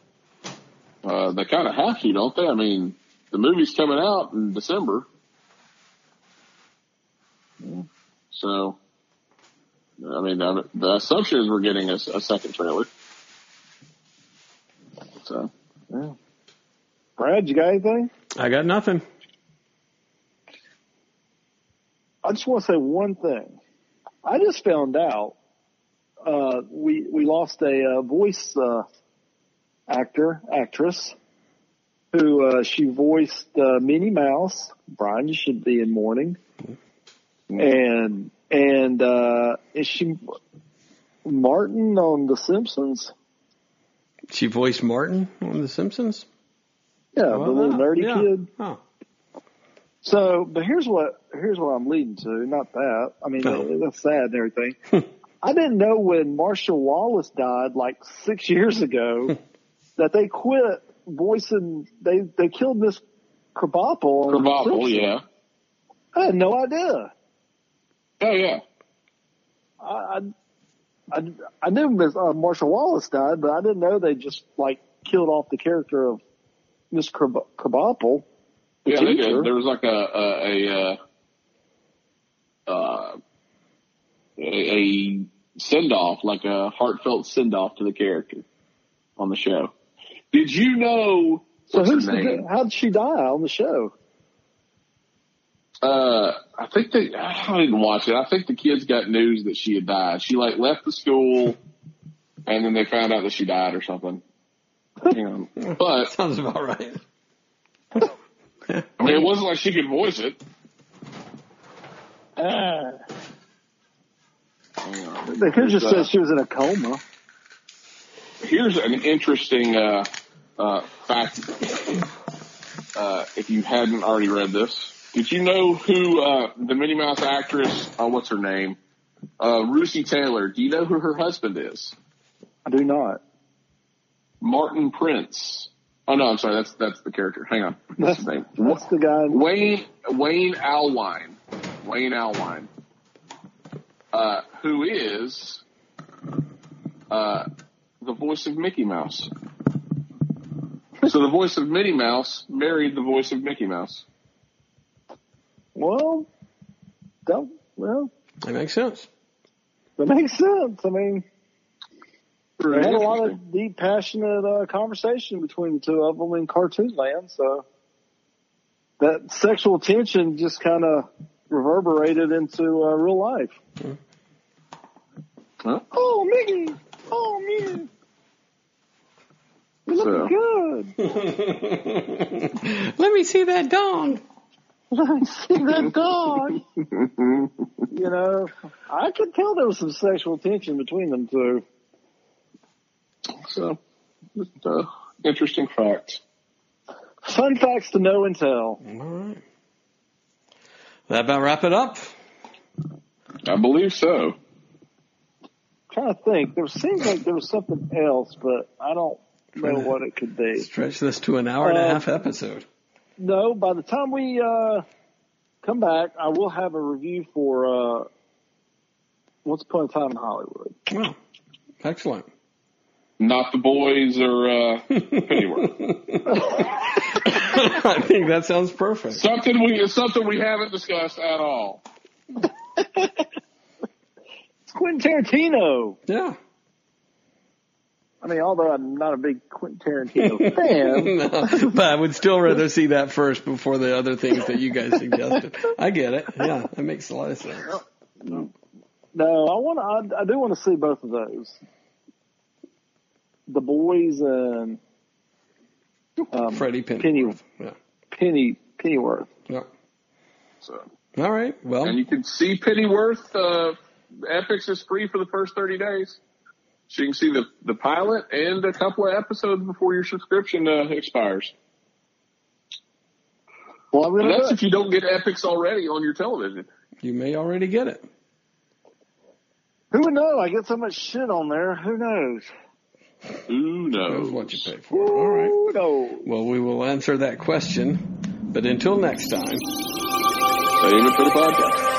Uh, they kind of have to, don't they? I mean, the movie's coming out in December. So, I mean, the, the assumption is we're getting a, a second trailer. So, Yeah. Brad, you got anything? I got nothing. I just want to say one thing. I just found out uh, we we lost a uh, voice uh, actor actress who uh, she voiced uh, Minnie Mouse. Brian, you should be in mourning. And and uh, is she Martin on The Simpsons? She voiced Martin on The Simpsons. Yeah, the little nerdy yeah. kid. Oh. So, but here's what here's what I'm leading to. Not that. I mean, Oh. that's sad and everything. <laughs> I didn't know when Marcia Wallace died, like six years <laughs> ago, that they quit voicing. They they killed Miss Krabappel. Krabappel, yeah. I had no idea. Oh, yeah. I I, I, knew Miss uh, Marcia Wallace died, but I didn't know they just like killed off the character of Miss Krab- Krabappel. The Yeah, There was like a, a, a, uh, uh, a, a send off, like a heartfelt send off to the character on the show. Did you know? So who's the, name? how did she die on the show? Uh, I think they, I didn't watch it. I think the kids got news that she had died. She like left the school and then they found out that she died or something. You know, but <laughs> Sounds about right. I mean, it wasn't like she could voice it. Ah. They could have just said she was in a coma. Here's an interesting uh, uh, fact. Uh, if you hadn't already read this, did you know who uh, the Minnie Mouse actress? Uh, what's her name? Uh, Taylor. Do you know who her husband is? I do not. Martin Prince. Oh no, I'm sorry. That's that's the character. Hang on. What's his name? <laughs> That's the guy. Wayne Wayne Allwine. Wayne Allwine. Uh, who is uh, the voice of Mickey Mouse. So the voice of Minnie Mouse married the voice of Mickey Mouse. Well, don't, well, That makes sense. that makes sense. I mean, they Pretty had a lot of deep, passionate uh, conversation between the two of them in cartoon land. So that sexual tension just kind of reverberated into uh, real life. Huh? Oh, Mickey! Oh, Mickey! You're So- good. <laughs> Let me see that dong. I see that <laughs> dog. <laughs> You know, I could tell there was some sexual tension between them two. so, just, uh, interesting facts. Fun facts to know and tell. All right. That about wrap it up. I believe so. Trying to think. There seems like there was something else, but I don't know what it could be. Stretch this to an hour and a Uh, half episode. No, by the time we uh, come back, I will have a review for uh, Once Upon a Time in Hollywood. Well, excellent. Not the boys or uh, <laughs> Pennyworth. I think that sounds perfect. something we something we haven't discussed at all. <laughs> It's Quentin Tarantino. Yeah. I mean, although I'm not a big Quentin Tarantino <laughs> fan, No, but I would still rather see that first before the other things that you guys suggested. I get it. Yeah, that makes a lot of sense. no, I want. I, I do want to see both of those. The boys and um, Freddie Penny, Pennyworth. Yeah. Penny Pennyworth. yeah. So All right. Well, and you can see Pennyworth uh, Epix is free for the first thirty days. So you can see the the pilot and a couple of episodes before your subscription uh, expires. Well, I'm gonna that's do if you don't get Epix already on your television. you may already get it. it. Who would know? I get so much shit on there. Who knows? Who Knows knows? what you pay for. All right. Who knows? Well, we will answer that question. But until next time. Save it for the podcast.